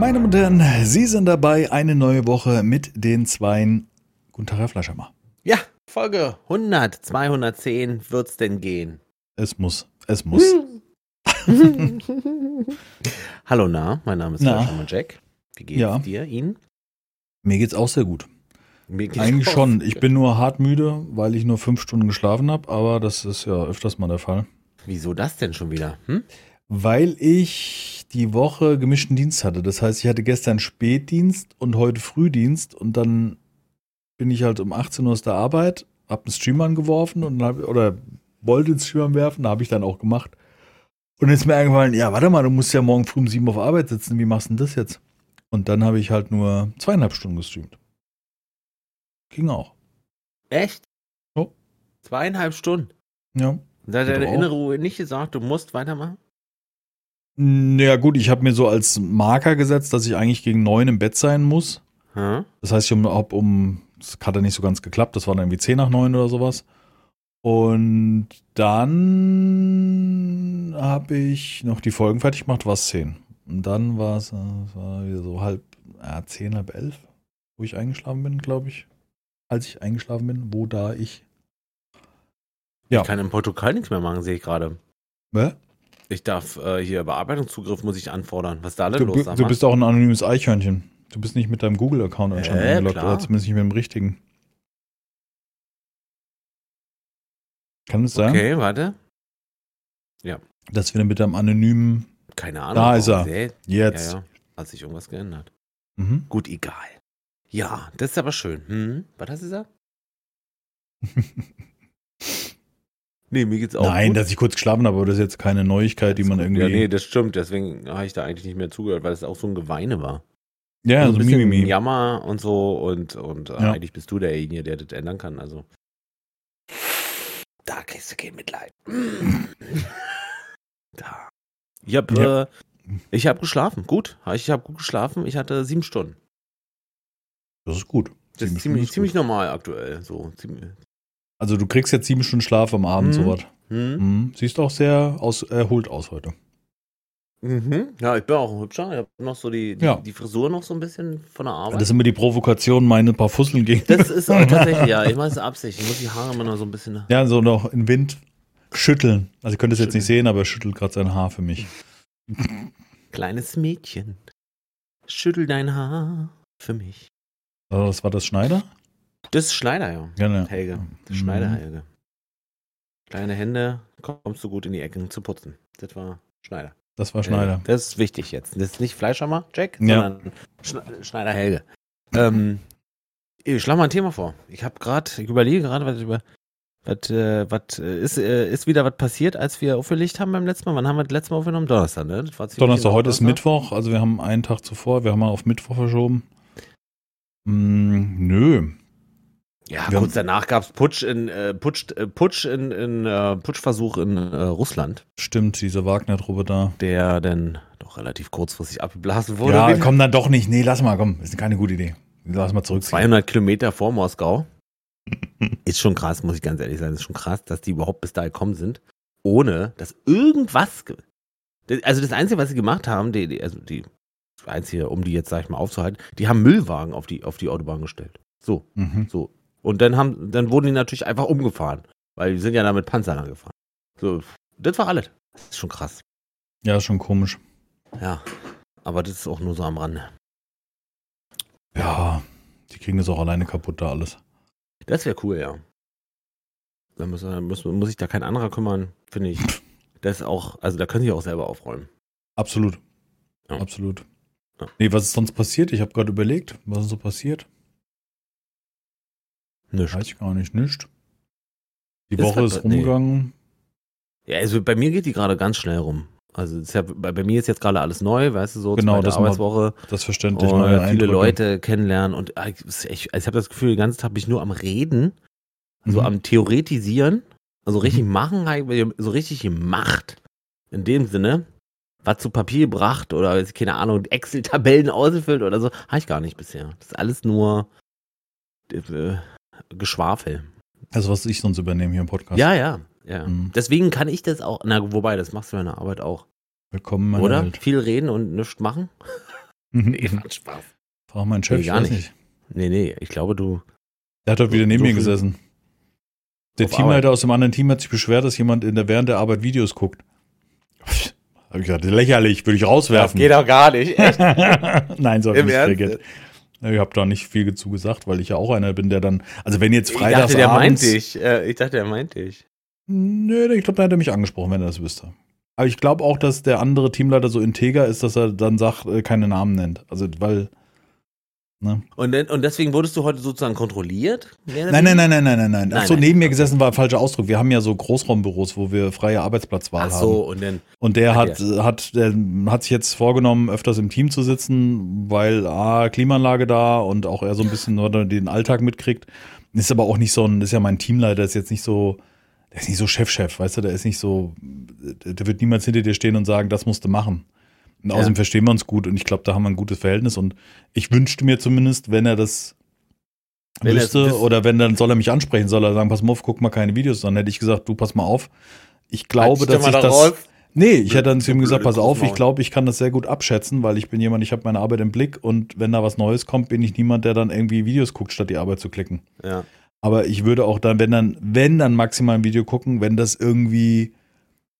Meine Damen und Herren, Sie sind dabei, eine neue Woche mit den Zweien. Guten Tag, Herr Fleischermacher. Ja, Folge 100, 210 wird's denn gehen? Es muss, es muss. Hallo, na, mein Name ist Na. Fleischermann Jack. Wie geht's Ja. dir, Ihnen? Mir geht's auch sehr gut. Mir geht's Eigentlich auch schon. Ich bin nur hart müde, weil ich nur fünf Stunden geschlafen habe, aber das ist ja öfters mal der Fall. Wieso das denn schon wieder? Hm? Weil ich die Woche gemischten Dienst hatte. Das heißt, ich hatte gestern Spätdienst und heute Frühdienst und dann bin ich halt um 18 Uhr aus der Arbeit, hab einen Stream angeworfen und hab, oder wollte den Stream anwerfen, habe ich dann auch gemacht. Und dann ist mir eingefallen, ja, warte mal, du musst ja morgen früh um sieben auf Arbeit sitzen, wie machst du denn das jetzt? Und dann habe ich halt nur zweieinhalb Stunden gestreamt. Ging auch. Echt? Oh. Zweieinhalb Stunden. Ja. Da hat deine innere Uhr nicht gesagt, du musst weitermachen? Naja, gut, ich habe mir so als Marker gesetzt, dass ich eigentlich gegen neun im Bett sein muss. Hm? Das heißt, ich habe um, das hat ja nicht so ganz geklappt, das war dann irgendwie 10 nach 9 oder sowas. Und dann habe ich noch die Folgen fertig gemacht, war es 10. Und dann war es äh, es war wieder so halb, ja, 10, halb 11, wo ich eingeschlafen bin, glaube ich. Als ich eingeschlafen bin, wo da ich. Ja. Ich kann im Protokoll nichts mehr machen, sehe ich gerade. Hä? Ich darf äh, hier Bearbeitungszugriff muss ich anfordern. Was ist da denn Du, los? du bist auch ein anonymes Eichhörnchen. Du bist nicht mit deinem Google-Account anscheinend Äh, eingeloggt, klar. oder zumindest nicht mit dem richtigen. Kann es sein, Okay, warte. dass wir mit deinem anonymen Keine Ahnung. Da ist er. warum seh- Ja, jetzt. ja. Hat sich irgendwas geändert. Mhm. Gut, egal. Ja, das ist aber schön. Hm? Was hast du gesagt? Nee, mir geht's auch Nein, gut. dass ich kurz geschlafen habe, aber das ist jetzt keine Neuigkeit, die man gut. irgendwie. Ja, nee, das stimmt. Deswegen habe ich da eigentlich nicht mehr zugehört, weil es auch so ein Geweine war. ja, so so ein bisschen Mimimi. Jammer und so und, und äh, Ja. eigentlich bist du derjenige, der das ändern kann. Also da kriegst du kein Mitleid. da. Ich habe Ja. äh, ich habe geschlafen. Gut, ich habe gut geschlafen. Ich hatte sieben Stunden. Das ist gut. Das ist ziemlich, ist ziemlich normal aktuell. So ziemlich. Also du kriegst jetzt sieben Stunden Schlaf am Abend, Mhm. sowas. Hm? Mhm. Siehst auch sehr aus, erholt aus heute. Mhm. Ja, ich bin auch ein hübscher. Ich habe noch so die, die, Ja. die Frisur noch so ein bisschen von der Arbeit. Das ist immer die Provokation, meine paar Fusseln gegen. Das ist auch tatsächlich, ja. Ich mache es Absicht. Ich muss die Haare immer noch so ein bisschen. Ja, so noch in Wind schütteln. Also ihr könnt es jetzt nicht sehen, aber er schüttelt gerade sein Haar für mich. Kleines Mädchen, schüttel dein Haar für mich. Also, das war das Schneider? Das ist Schneider, ja. Gerne. Helge. Das ist Mhm. Schneider, Helge. Kleine Hände, kommst du gut in die Ecken zu putzen. Das war Schneider. Das war Schneider. Helge. Das ist wichtig jetzt. Das ist nicht Fleischhammer, Jack, Ja. sondern Schne- Schneider Helge. Ähm, ich schlage mal ein Thema vor. Ich habe gerade, ich überlege gerade, was über. Was, äh, was äh, ist, äh, ist wieder was passiert, als wir aufgelegt haben beim letzten Mal? Wann haben wir das letzte Mal aufgenommen? Donnerstag, ne? Donnerstag, genau heute ist. Mittwoch, also wir haben einen Tag zuvor, wir haben mal auf Mittwoch verschoben. Mm, nö. Ja, Wir kurz haben- danach gab es Putsch in äh, Putsch, äh, Putsch in, in äh, Putschversuch in äh, Russland, Stimmt, diese Wagner-Truppe da. der dann doch relativ kurzfristig abgeblasen wurde. Ja, komm dann doch nicht. Nee, lass mal, komm. Ist keine gute Idee. Lass mal zurückziehen. 200 Kilometer vor Moskau. Ist schon krass, muss ich ganz ehrlich sagen. Ist schon krass, dass die überhaupt bis da gekommen sind, ohne dass irgendwas. ge- Also das Einzige, was sie gemacht haben, die, die, also die das Einzige, um die jetzt, sag ich mal, aufzuhalten, die haben Müllwagen auf die, auf die Autobahn gestellt. So, Mhm. so. Und dann haben, dann wurden die natürlich einfach umgefahren, weil die sind ja da mit Panzern angefahren. So, das war alles. Das ist schon krass. Ja, ist schon komisch. Ja. Aber das ist auch nur so am Rande. Ja, die kriegen das auch alleine kaputt da alles. Das wäre cool, ja. Da muss, muss, muss sich da kein anderer kümmern, finde ich. Das auch, also da können sie auch selber aufräumen. Absolut. Ja. Absolut. Ja. Nee, was ist sonst passiert? Ich habe gerade überlegt, was ist so passiert? Nicht. Weiß ich gar nicht. Nicht. Die Das Woche ist nee. rumgegangen. Ja, also bei mir geht die gerade ganz schnell rum. Also ist ja, bei, mir ist jetzt gerade alles neu, weißt du, so Genau, das mal Arbeitswoche Das verständlich. und viele Eindrücke. Leute kennenlernen und ah, ich, ist also ich habe das Gefühl, den ganzen Tag bin ich nur am Reden, so Mhm. am Theoretisieren, also richtig Mhm. machen, ich so richtig gemacht. In dem Sinne, was zu Papier gebracht oder keine Ahnung, Excel-Tabellen ausgefüllt oder so, habe ich gar nicht bisher. Das ist alles nur äh, Geschwafel. Also, was ich sonst übernehme hier im Podcast. Ja, ja, ja. Mhm. Deswegen kann ich das auch, na, wobei, das machst du in der Arbeit auch, Willkommen in meiner oder? Welt. Viel reden und nichts machen. Nee, macht Spaß. Frag meinen Chef, Nee, ich gar weiß nicht. Nee, nee, ich glaube, du. Der hat heute wieder neben So mir gesessen. Der Teamleiter aus dem anderen Team hat sich beschwert, dass jemand in der während der Arbeit Videos guckt. Hab ich gesagt, lächerlich, würde ich rauswerfen. doch gar nicht. Echt? Nein, so nicht Ernst? Reagiert. Ich habe da nicht viel dazu gesagt, weil ich ja auch einer bin, der dann, also wenn jetzt Ich freitags dachte, der meint dich. Äh, Ich dachte, der meint dich. Nö, ich glaube, da hätte er mich angesprochen, wenn er das wüsste. Aber ich glaube auch, dass der andere Teamleiter so integer ist, dass er dann sagt, äh, keine Namen nennt. Also, weil. Ne? Und, und deswegen wurdest du heute sozusagen kontrolliert? Nein, nein, nein, nein, nein, nein, nein. Ach so, Nein, nein. neben mir gesessen war ein falscher Ausdruck. Wir haben ja so Großraumbüros, wo wir freie Arbeitsplatzwahl Ach haben. so, und dann. Und der Ah, hat, hat, der hat sich jetzt vorgenommen, öfters im Team zu sitzen, weil A, Klimaanlage da und auch er so ein bisschen den Alltag mitkriegt. Ist aber auch nicht so ein, ist ja mein Teamleiter, ist jetzt nicht so, der ist nicht so Chef-Chef, weißt du, der ist nicht so, der wird niemals hinter dir stehen und sagen, das musst du machen. Und Ja. außerdem verstehen wir uns gut und ich glaube, da haben wir ein gutes Verhältnis und ich wünschte mir zumindest, wenn er das Wenn wüsste oder wenn, dann soll er mich ansprechen, soll er sagen, pass mal auf, guck mal keine Videos, dann hätte ich gesagt, du, pass mal auf. Ich glaube, dass ich da das, raus. Nee, ich hätte dann zu ihm gesagt, pass auf, ich glaube, ich kann das sehr gut abschätzen, weil ich bin jemand, ich habe meine Arbeit im Blick und wenn da was Neues kommt, bin ich niemand, der dann irgendwie Videos guckt, statt die Arbeit zu klicken. Ja. Aber ich würde auch dann, wenn dann, wenn dann maximal ein Video gucken, wenn das irgendwie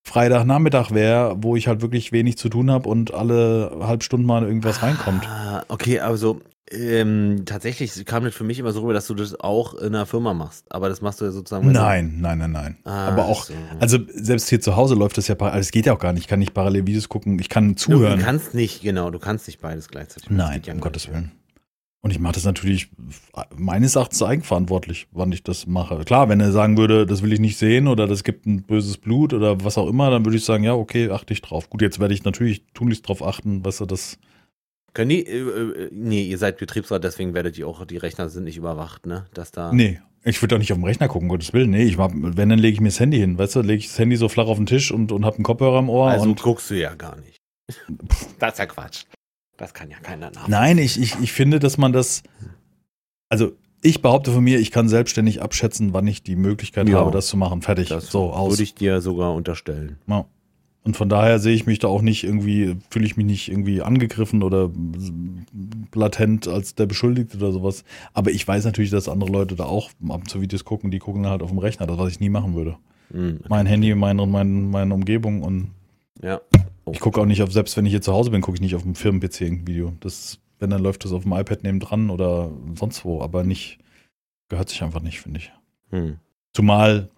Freitagnachmittag wäre, wo ich halt wirklich wenig zu tun habe und alle halb Stunden mal irgendwas reinkommt. Ah, okay, also ähm, tatsächlich kam das für mich immer so rüber, dass du das auch in einer Firma machst. Aber das machst du ja sozusagen. Nein, nein, nein, nein. Ah, Aber auch, so. also selbst hier zu Hause läuft das ja, par- also es geht ja auch gar nicht. Ich kann nicht parallel Videos gucken, ich kann zuhören. Du kannst nicht, genau, du kannst nicht beides gleichzeitig. machen. Nein, ja um Gottes. Willen. Und ich mache das natürlich meines Erachtens eigenverantwortlich, wann ich das mache. Klar, wenn er sagen würde, das will ich nicht sehen oder das gibt ein böses Blut oder was auch immer, dann würde ich sagen, ja, okay, achte ich drauf. Gut, jetzt werde ich natürlich tunlichst drauf achten, was er das. Können die, äh, äh, nee, ihr seid Betriebsrat, deswegen werdet ihr auch, die Rechner sind nicht überwacht, ne? Dass da. Nee, ich würde doch nicht auf dem Rechner gucken, Gottes Willen. Nee, ich mach, wenn, dann lege ich mir das Handy hin, weißt du, lege ich das Handy so flach auf den Tisch und, und habe einen Kopfhörer im Ohr. also und, guckst du ja gar nicht. das ist ja Quatsch. Das kann ja keiner nach. Nein, ich, ich, ich finde, dass man das. Also, ich behaupte von mir, ich kann selbstständig abschätzen, wann ich die Möglichkeit Ja. habe, das zu machen. Fertig. Das so, aus. würde ich dir sogar unterstellen. Ja. Und von daher sehe ich mich da auch nicht irgendwie, fühle ich mich nicht irgendwie angegriffen oder latent als der Beschuldigte oder sowas. Aber ich weiß natürlich, dass andere Leute da auch ab und zu Videos gucken, die gucken halt auf dem Rechner, das was ich nie machen würde. Hm, Mein Handy, meine, meine, meine Umgebung und Ja. Oh. ich gucke auch nicht auf, selbst wenn ich hier zu Hause bin, gucke ich nicht auf dem Firmen-PC ein Video. Das, wenn, dann läuft das auf dem iPad neben dran oder sonst wo, aber nicht, gehört sich einfach nicht, finde ich. Hm. Zumal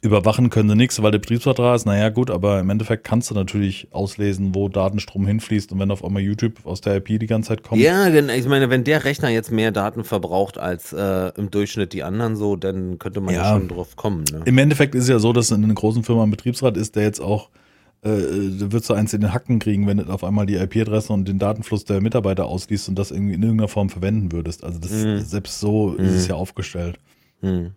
überwachen können sie nichts, weil der Betriebsrat da ist. Naja, gut, aber im Endeffekt kannst du natürlich auslesen, wo Datenstrom hinfließt und wenn auf einmal YouTube aus der IP die ganze Zeit kommt. Ja, gen- ich meine, wenn der Rechner jetzt mehr Daten verbraucht als äh, im Durchschnitt die anderen so, dann könnte man ja, Ja. schon drauf kommen. Ne? Im Endeffekt ist es ja so, dass in einer großen Firma ein Betriebsrat ist, der jetzt auch, äh, würdest du eins in den Hacken kriegen, wenn du auf einmal die IP-Adresse und den Datenfluss der Mitarbeiter ausliest und das irgendwie in irgendeiner Form verwenden würdest. Also das, Mhm. selbst so ist es Mhm. ja aufgestellt. Hm.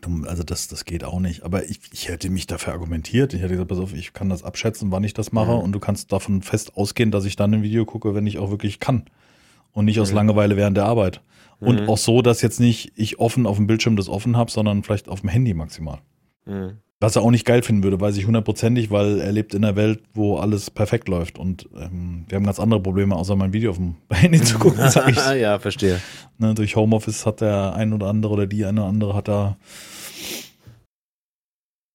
Du- Also das, das geht auch nicht. Aber ich, ich hätte mich dafür argumentiert. Ich hätte gesagt, pass auf, ich kann das abschätzen, wann ich das mache. Mhm. Und du kannst davon fest ausgehen, dass ich dann ein Video gucke, wenn ich auch wirklich kann. Und nicht aus Mhm. Langeweile während der Arbeit. Und Mhm. auch so, dass jetzt nicht ich offen auf dem Bildschirm das offen habe, sondern vielleicht auf dem Handy maximal. Hm. Was er auch nicht geil finden würde, weiß ich hundertprozentig, weil er lebt in einer Welt, wo alles perfekt läuft. Und ähm, wir haben ganz andere Probleme, außer mein Video auf dem Handy zu gucken, sag ich. ja, verstehe. Ne, durch Homeoffice hat der ein oder andere oder die eine oder andere hat da,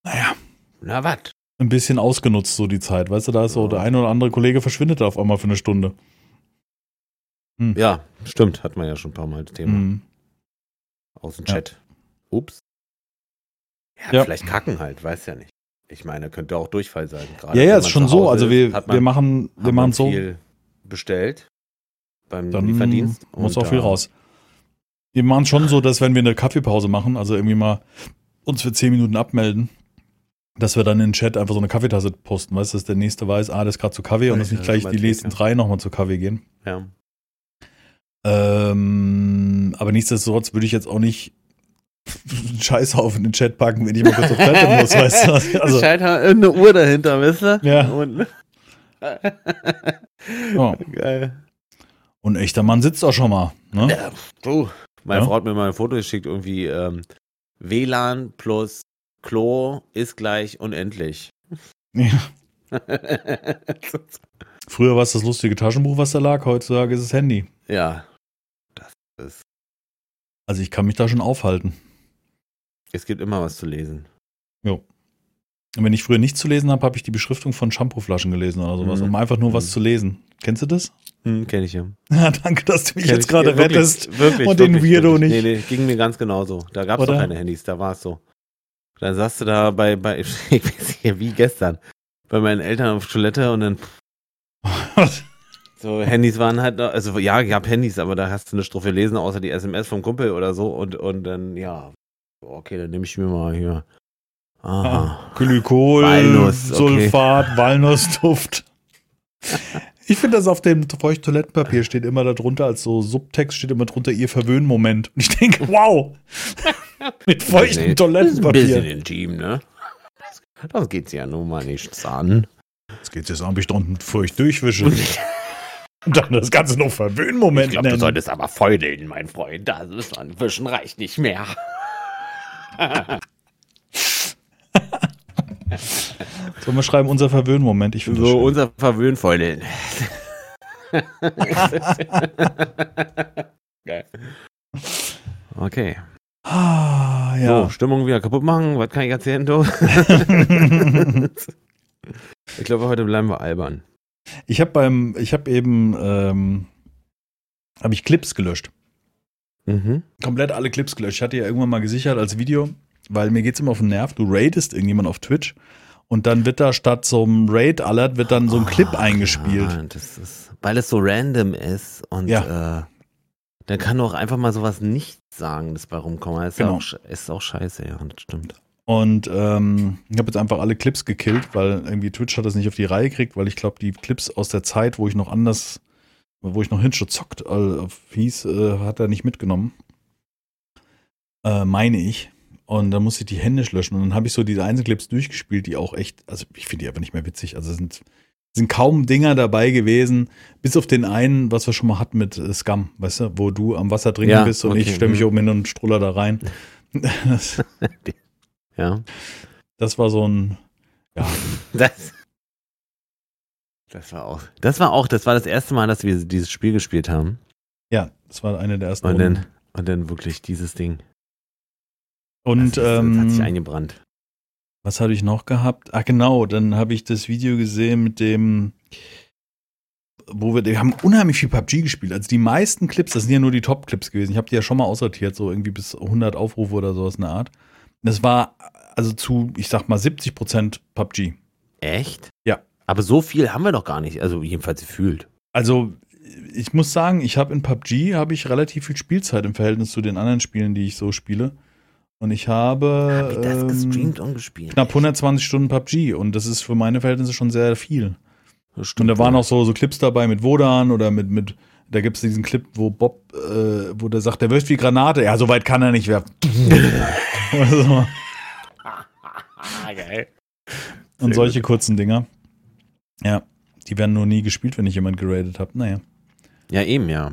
naja, Na was? ein bisschen ausgenutzt, so die Zeit. Weißt du, da ist so, Ja. der ein oder andere Kollege verschwindet da auf einmal für eine Stunde. Ja, stimmt, hat man ja schon ein paar Mal das Thema Mhm. aus dem Ja. Chat. Ups. Ja, Ja. vielleicht kacken halt, weiß ja nicht. Ich meine, könnte auch Durchfall sein. Gerade Ja, ja, ist schon so. Also wir, man, wir machen, wir machen so, viel bestellt beim dann Lieferdienst. muss auch viel da- raus. Wir machen schon so, dass wenn wir eine Kaffeepause machen, also irgendwie mal uns für zehn Minuten abmelden, dass wir dann in den Chat einfach so eine Kaffeetasse posten, weißt du, dass der nächste weiß, ah, das ist gerade zu Kaffee und dass nicht gleich die nächsten drei nochmal zu Kaffee gehen. Ja. Ähm, aber nichtsdestotrotz würde ich jetzt auch nicht einen Scheißhaufen in den Chat packen, wenn ich mal kurz auf Toilette muss, weißt du? Also, scheint halt eine Uhr dahinter, wisst ihr? Ja. Und, ja. Geil. Und echter Mann sitzt auch schon mal. Ne? Ja, du. Meine Ja. Frau hat mir mal ein Foto geschickt, irgendwie ähm, WLAN plus Klo ist gleich unendlich. Ja. Früher war es das lustige Taschenbuch, was da lag, heutzutage ist es Handy. Ja. Das ist. Also ich kann mich da schon aufhalten. Es gibt immer was zu lesen. Und wenn ich früher nichts zu lesen habe, habe ich die Beschriftung von Shampooflaschen gelesen oder sowas, Mhm. um einfach nur was Mhm. zu lesen. Kennst du das? Hm, kenn ich ja. Ja, danke, dass du mich Kenn jetzt gerade rettest. Wirklich, und den wirklich, Weirdo wirklich. nicht. Nee, nee, ging mir ganz genauso. Da gab es doch keine Handys, da war es so. Dann saß du da bei, bei ich weiß nicht, wie gestern, bei meinen Eltern auf Toilette und dann so Handys waren halt, also ja, gab Handys, aber da hast du eine Strophe lesen, außer die SMS vom Kumpel oder so und, und dann, ja, okay, dann nehme ich mir mal hier. Aha. Glykol, Walnuss, okay. Sulfat, Walnussduft. Ich finde, dass auf dem feuchten Toilettenpapier steht immer darunter, als so Subtext steht immer drunter, ihr Verwöhnmoment. Und ich denke, wow, mit feuchtem Nee, Ein bisschen Toilettenpapier. intim, ne? Das, das geht's ja nun mal nichts an. Jetzt geht's jetzt an, ob ich unten feucht durchwische. Und dann das Ganze noch Verwöhnmoment Ich glaube, du solltest aber feudeln, mein Freund. Das ist ein Wischen reicht nicht mehr. Sollen wir schreiben, unser Verwöhnmoment? Ich So, unser Verwöhnfeudeln. Geil. Okay. Ah, So, ja. Stimmung wieder kaputt machen. Was kann ich erzählen, du? ich glaube, heute bleiben wir albern. Ich habe beim, ich habe eben, ähm, habe ich Clips gelöscht. Mhm. Komplett alle Clips gelöscht. Ich hatte ja irgendwann mal gesichert als Video, weil mir geht's immer auf den Nerv. Du raidest irgendjemand auf Twitch und dann wird da statt so einem Raid-Alert wird dann so ein Clip Oh, eingespielt. Ja, ist, weil es so random ist und Ja. äh, dann kann doch einfach mal sowas nicht sagen, das bei rumkommen. Das ist, Genau. ja auch, ist auch scheiße, ja, das stimmt. Und ähm, ich habe jetzt einfach alle Clips gekillt, weil irgendwie Twitch hat das nicht auf die Reihe gekriegt, weil ich glaube, die Clips aus der Zeit, wo ich noch anders, wo ich noch Hinsche zockt äh, hieß, äh, hat er nicht mitgenommen. Äh, meine ich. Und dann musste ich die händisch löschen. Und dann habe ich so diese Einzelclips durchgespielt, die auch echt, also ich finde die einfach nicht mehr witzig. Also es sind, sind kaum Dinger dabei gewesen, bis auf den einen, was wir schon mal hatten mit äh, Scum, weißt du, wo du am Wasser trinken Ja, bist und okay, ich stelle mich mhm. oben hin und struller da rein. Das, Ja. das war so ein, ja, Das, das war auch. Das war auch, das war das erste Mal, dass wir dieses Spiel gespielt haben. Ja, das war eine der ersten Und dann, und dann wirklich dieses Ding. Und das, ist, das hat sich ähm, eingebrannt. was hatte ich noch gehabt? Ach genau, dann habe ich das Video gesehen mit dem, wo wir, wir haben unheimlich viel PUBG gespielt. Also die meisten Clips, das sind ja nur die Top-Clips gewesen. Ich habe die ja schon mal aussortiert, so irgendwie bis 100 Aufrufe oder sowas in der Art. Das war also zu, ich sag mal, 70 Prozent PUBG. Echt? Ja. Aber so viel haben wir doch gar nicht. Also jedenfalls gefühlt. Also ich muss sagen, ich habe in PUBG habe ich relativ viel Spielzeit im Verhältnis zu den anderen Spielen, die ich so spiele. Und ich habe Hab ich das ähm, gestreamt und gespielt? knapp 120 Stunden PUBG und das ist für meine Verhältnisse schon sehr viel. Und da waren auch so, so Clips dabei mit Wodan oder mit, mit da gibt es diesen Clip, wo Bob, äh, wo der sagt, der wirft wie Granate. Ja, so weit kann er nicht werfen. Also, Ah, geil. und solche kurzen Dinger. Ja, die werden nur nie gespielt, wenn ich jemand geradet habe. Naja. Ja, eben, ja.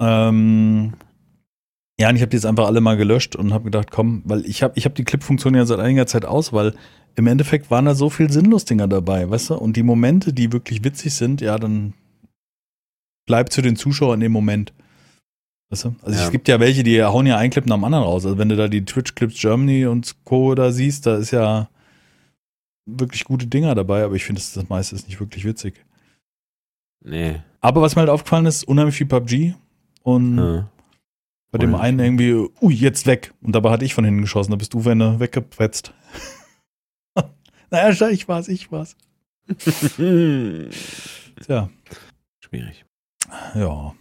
Ähm, ja, und ich habe die jetzt einfach alle mal gelöscht und habe gedacht, komm, weil ich habe ich hab die Clip-Funktion ja seit einiger Zeit aus, weil im Endeffekt waren da so viel Sinnlos-Dinger dabei, weißt du? Und die Momente, die wirklich witzig sind, ja, dann bleibt zu den Zuschauern im Moment. Weißt du? Also Ja. es gibt ja welche, die hauen ja ein Clip nach dem anderen raus. Also wenn du da die Twitch-Clips Germany und Co. da siehst, da ist ja wirklich gute Dinger dabei, aber ich finde, das, das meiste ist nicht wirklich witzig. Nee. Aber was mir halt aufgefallen ist, unheimlich viel PUBG und Ja. bei dem einen irgendwie, ui, jetzt weg. Und dabei hatte ich von hinten geschossen, da bist du, wenn du weggepretzt. naja, ich war's, ich war's. Tja, Schwierig. ja.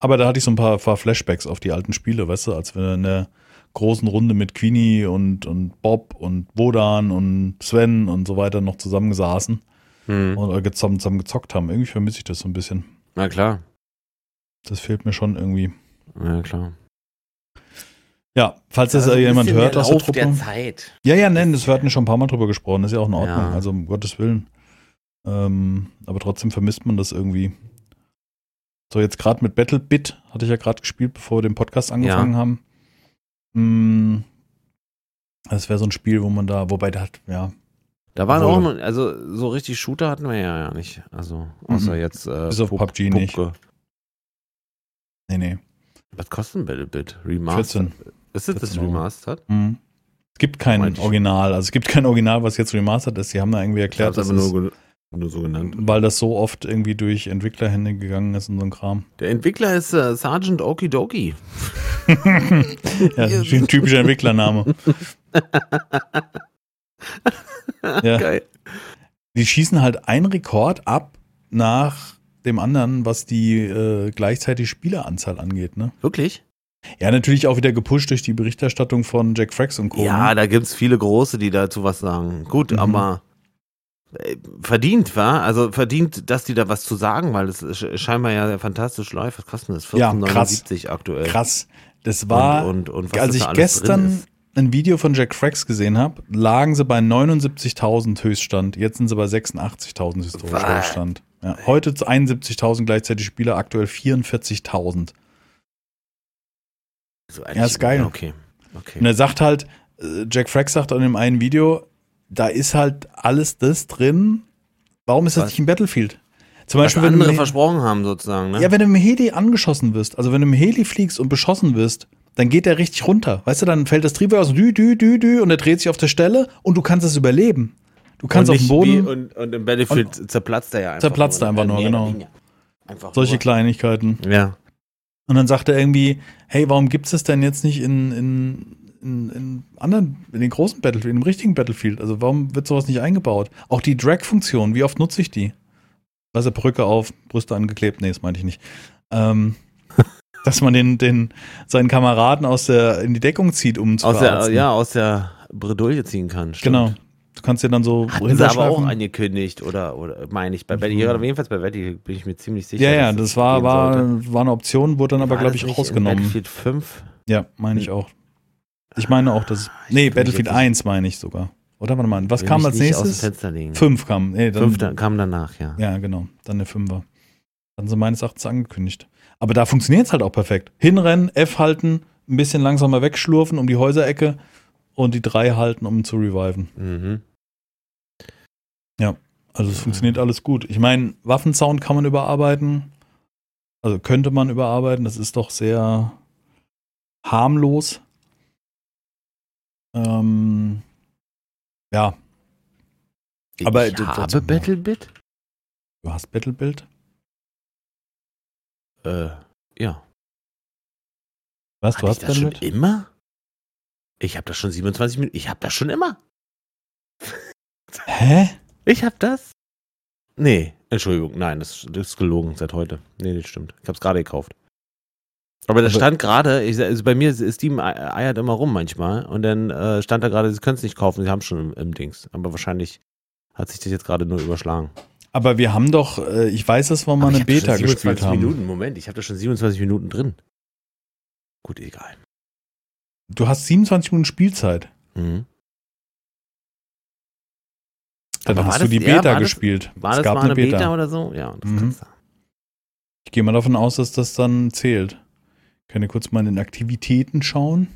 Aber da hatte ich so ein paar, paar Flashbacks auf die alten Spiele, weißt du, als wir in der großen Runde mit Queenie und, und Bob und Bodan und Sven und so weiter noch zusammengesaßen Hm. und äh, zusammen, zusammen gezockt haben. Irgendwie vermisse ich das so ein bisschen. Na klar. Das fehlt mir schon irgendwie. Ja, klar. Ja, falls das Also jemand hört aus der Truppe. der Zeit. Ja, ja, nein, das wir hatten schon ein paar Mal drüber gesprochen, das ist ja auch in Ordnung, Ja. also um Gottes Willen. Ähm, aber trotzdem vermisst man das irgendwie. So, jetzt gerade mit BattleBit hatte ich ja gerade gespielt, bevor wir den Podcast angefangen haben. Mm, Das wäre so ein Spiel, wo man da, wobei da hat, ja, Da waren auch, noch- also so richtig Shooter hatten wir ja, ja nicht. Also, außer Mhm. jetzt. Äh, Bis auf PUBG nicht. Pupke. Nee, nee. Was kostet ein Battlebit? Remastered? 14. Ist das das 14 Euro. Remastered? Mhm. Es gibt kein. Original. Also es gibt kein Original, was jetzt remastered ist. Sie haben da irgendwie erklärt, dass nur, nur so genannt. weil das so oft irgendwie durch Entwicklerhände gegangen ist und so ein Kram. Der Entwickler ist äh, Sergeant Okidoki. ja, ein typischer Entwicklername. ja. Geil. Die schießen halt einen Rekord ab nach dem anderen, was die äh, gleichzeitig Spieleranzahl angeht. Ne? Wirklich? Ja, natürlich auch wieder gepusht durch die Berichterstattung von Jack Frax und Co. Ja, ne? da gibt's viele Große, die dazu was sagen. Gut, Mhm. aber äh, verdient, war? Also verdient, dass die da was zu sagen, weil es sch- scheinbar ja fantastisch läuft. Was kostet das? Ja, krass. 14,79 aktuell. krass. Das war, und, und, und als ich gestern ein Video von Jack Frax gesehen habe, lagen sie bei 79.000 Höchststand. Jetzt sind sie bei 86.000 historischer? Höchststand. Ja, heute zu 71.000 gleichzeitig Spieler, aktuell 44.000. So Ja, ist geil. Okay. okay. Und er sagt halt, äh, Jack Frax sagt in dem einen Video, da ist halt alles das drin. Warum ist das Was? nicht im Battlefield? Zum was Beispiel, wenn andere du, versprochen haben, sozusagen, ne? ja, wenn du im Heli angeschossen wirst, also wenn du im Heli fliegst und beschossen wirst, dann geht der richtig runter. Weißt du, dann fällt das Triebwerk aus, dü, dü, dü, dü, und er dreht sich auf der Stelle und du kannst es überleben. Du kannst und auf dem Boden und, und im Battlefield zerplatzt er ja einfach. Zerplatzt er einfach nur, genau. Einfach solche nur. Kleinigkeiten. Ja. Und dann sagt er irgendwie, hey, warum gibt's das denn jetzt nicht in, in, in, in anderen, in den großen Battlefield, in dem richtigen Battlefield? Also warum wird sowas nicht eingebaut? Auch die Drag-Funktion, wie oft nutze ich die? Weißt du, Perücke auf, Brüste angeklebt? Nee, das meinte ich nicht. Ähm, dass man den, den, seinen Kameraden aus der, in die Deckung zieht, um zu Aus der, ja, aus der Bredouille ziehen kann. Stimmt. Genau. Du kannst dir dann so Hatten sie aber auch angekündigt, oder, oder meine ich, bei Betty, Mhm. oder jedenfalls bei Betty bin ich mir ziemlich sicher. Ja, ja, das war, war, sollte. war eine Option, wurde dann aber, glaube das ich, rausgenommen. Battlefield 5? Ja, meine ich auch. Ich meine auch, dass. ich Nee, Battlefield jetzt 1 meine ich sogar. Oder warte mal, was Will kam als nächstes? Fünf kam. Nee, dann, Fünf da- kam danach, ja. Ja, genau. Dann der Fünfer. Dann sind meines Erachtens angekündigt. Aber da funktioniert es halt auch perfekt. Hinrennen, F halten, ein bisschen langsamer wegschlurfen um die Häuserecke und die drei halten, um zu reviven. Mhm. Also es funktioniert alles gut. Ich meine, Waffensound kann man überarbeiten. Also könnte man überarbeiten. Das ist doch sehr harmlos. Ähm, ja, Aber ich habe. Battlebit? du hast Battlebuild. Äh, ja. Was, du Hatte ich hast das schon immer? Ich habe das schon 27 Minuten. Ich habe das schon immer. Hä? Ich habe das? Nee, Entschuldigung, nein, das, das ist gelogen seit heute. Nee, das stimmt. Ich habe es gerade gekauft. Aber da Aber- stand gerade, also bei mir ist Steam ei- eiert immer rum manchmal und dann äh, stand da gerade, sie können es nicht kaufen, sie haben schon im, im Dings. Aber wahrscheinlich hat sich das jetzt gerade nur überschlagen. Aber wir haben doch, äh, ich weiß, dass wir mal Aber eine Beta 27 gespielt haben. Minuten, Moment, ich habe da schon 27 Minuten drin. Gut, egal. Du hast 27 Minuten Spielzeit. Mhm. Dann Aber hast du das- die ja, Beta das- gespielt. War es das gab mal eine Beta. oder so? Ja, das Mhm. kann's sein. Ich gehe mal davon aus, dass das dann zählt. Kann ja kurz mal in den Aktivitäten schauen.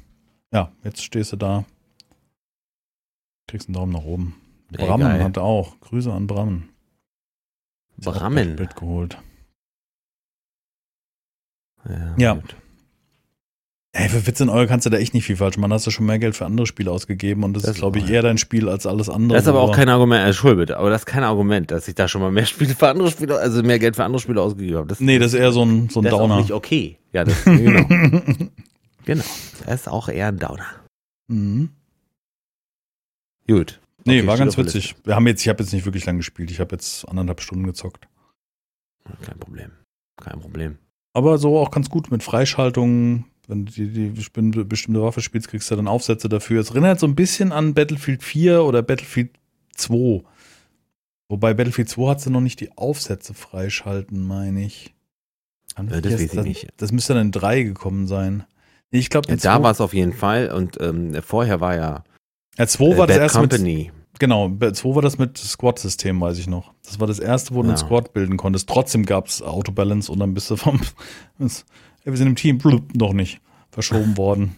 Ja, jetzt stehst du da. Kriegst einen Daumen nach oben. Ey, Brammen geil. hat auch. Grüße an Brammen. Brammen. Bild geholt. Ja. Ja. Gut. Ey, für 14 Euro kannst du da echt nicht viel falsch machen. Hast du schon mehr Geld für andere Spiele ausgegeben und das, Das ist, glaube ich, ist eher dein Spiel als alles andere. Das ist aber auch kein Argument, äh, Entschuldigung bitte, aber das ist kein Argument, dass ich da schon mal mehr Spiele für andere Spiele, also mehr Geld für andere Spiele ausgegeben habe. Das, Nee, das ist eher so ein, so ein das ist auch Downer. nicht okay. Ja, das, genau. genau. Das ist auch eher ein Downer. mhm. Gut. Nee, Okay, war steht ganz witzig. Wir haben jetzt, ich habe jetzt nicht wirklich lang gespielt. Ich habe jetzt anderthalb Stunden gezockt. Kein Problem. Kein Problem. Aber so auch ganz gut mit Freischaltungen. Wenn du die, die bestimmte, bestimmte Waffe spielst, kriegst du dann Aufsätze dafür. Es erinnert so ein bisschen an Battlefield 4 oder Battlefield 2. Wobei Battlefield 2 hat sie noch nicht die Aufsätze freischalten, meine ich. Äh, das das, weiß ich das, nicht. das müsste dann in 3 gekommen sein. Ich glaube, Ja, da war es auf jeden Fall und ähm, vorher war ja ja, 2 äh, war das Bad erste mit, Company. genau, 2 war das mit Squad-System, weiß ich noch. Das war das erste, wo du Ja. einen Squad bilden konntest. Trotzdem gab es Autobalance und dann bist du vom, ey, wir sind im Team, blub, noch nicht, verschoben worden.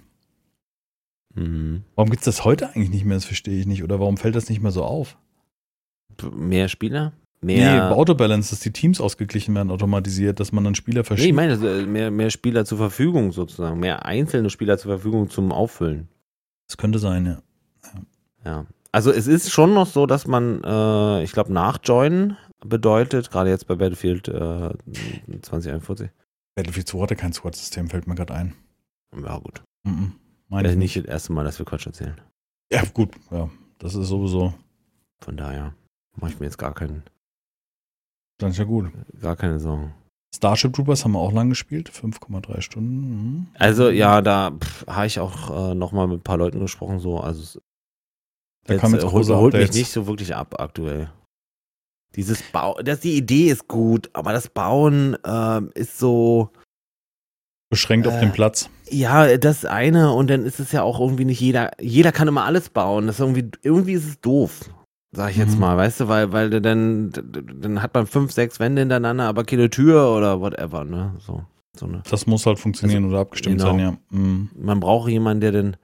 Mhm. Warum gibt es das heute eigentlich nicht mehr? Das verstehe ich nicht. Oder warum fällt das nicht mehr so auf? mehr Spieler? Nee, Mehr, Autobalance, dass die Teams ausgeglichen werden, automatisiert, dass man dann Spieler nee, ich verschiebt. meine, äh, mehr, mehr Spieler zur Verfügung sozusagen, mehr einzelne Spieler zur Verfügung zum Auffüllen. das könnte sein, ja. Ja. Also es ist schon noch so, dass man, äh, ich glaube, nachjoinen bedeutet, gerade jetzt bei Battlefield äh, 2041. Battlefield 2 hatte kein SWAT-System, fällt mir gerade ein. Ja, gut. Mhm. Meine Das ist nicht das erste Mal, dass wir Quatsch erzählen. Ja, gut, ja. Das ist sowieso, Von daher mache ich mir jetzt gar, keinen, dann ist ja gut. gar keine Sorgen. Starship Troopers haben wir auch lang gespielt, 5,3 Stunden. Mhm. Also ja, da habe ich auch äh, nochmal mit ein paar Leuten gesprochen, so, also Da jetzt äh, holt, große holt mich Updates. nicht so wirklich ab aktuell. Dieses Bau, das, die Idee ist gut, aber das Bauen ähm, ist so, Beschränkt auf Äh, den Platz. ja, das eine und dann ist es ja auch irgendwie nicht jeder, jeder kann immer alles bauen. Das ist irgendwie, irgendwie ist es doof, sag ich jetzt Mhm. mal, weißt du, weil, weil dann, dann hat man fünf, sechs Wände hintereinander, aber keine Tür oder whatever, ne, so, so eine. Das muss halt funktionieren oder abgestimmt genau. sein, ja. Mhm. Man braucht jemanden, der denn,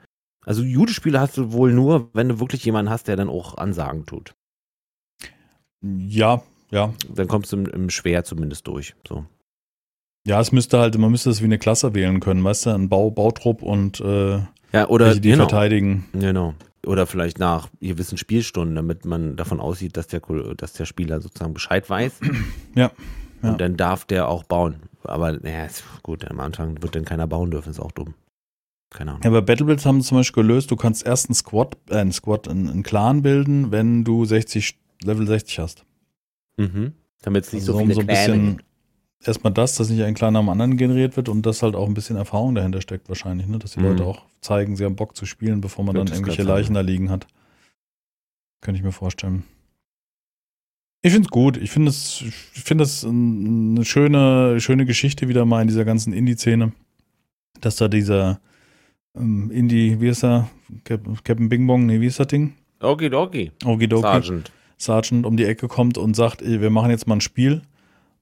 also Judespiele hast du wohl nur, wenn du wirklich jemanden hast, der dann auch Ansagen tut. Ja, ja. Dann kommst du im, im Schwer zumindest durch, so. Ja, es müsste halt, man müsste das wie eine Klasse wählen können, weißt du, ein Bau, Bautrupp und äh, Ja, oder, welche die genau, verteidigen. genau. Oder vielleicht nach gewissen Spielstunden, damit man davon aussieht, dass der, dass der Spieler sozusagen Bescheid weiß. Ja, ja. Und dann darf der auch bauen. Aber naja, gut, am Anfang wird dann keiner bauen dürfen, ist auch dumm. Keine Ahnung. Ja, bei Battlebilds haben sie zum Beispiel gelöst, du kannst erst einen Squad, äh, einen Squad, einen, einen Clan bilden, wenn du 60, Level 60 hast. Mhm. Damit es nicht Also so viele so ein bisschen, erstmal das, dass nicht ein Clan am anderen generiert wird und dass halt auch ein bisschen Erfahrung dahinter steckt wahrscheinlich, ne? Dass die Mhm. Leute auch zeigen, sie haben Bock zu spielen, bevor man Könnte dann irgendwelche Leichen da liegen hat. Könnte ich mir vorstellen. Ich finde es gut. Ich finde es, es eine schöne, schöne Geschichte wieder mal in dieser ganzen Indie-Szene, dass da dieser ähm, Indie, wie ist er? Cap- Captain Bing Bong, nee, wie ist das Ding? Okidoki, Okidoki. Sergeant. Sergeant um die Ecke kommt und sagt, ey, wir machen jetzt mal ein Spiel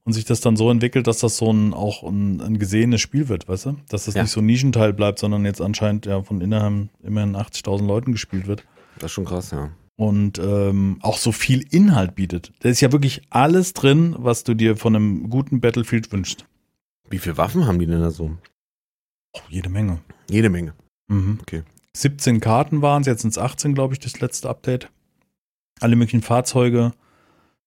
und sich das dann so entwickelt, dass das so ein auch ein, ein gesehenes Spiel wird, weißt du? Dass das Ja. nicht so ein Nischenteil bleibt, sondern jetzt anscheinend ja von innerhalb immerhin 80.000 Leuten gespielt wird Das ist schon krass, ja. und ähm, auch so viel Inhalt bietet. Da ist ja wirklich alles drin, was du dir von einem guten Battlefield wünschst. Wie viele Waffen haben die denn da so? Oh, jede Menge. Jede Menge. Mhm. Okay. 17 Karten waren es, jetzt sind es 18, glaube ich, das letzte Update. Alle möglichen Fahrzeuge,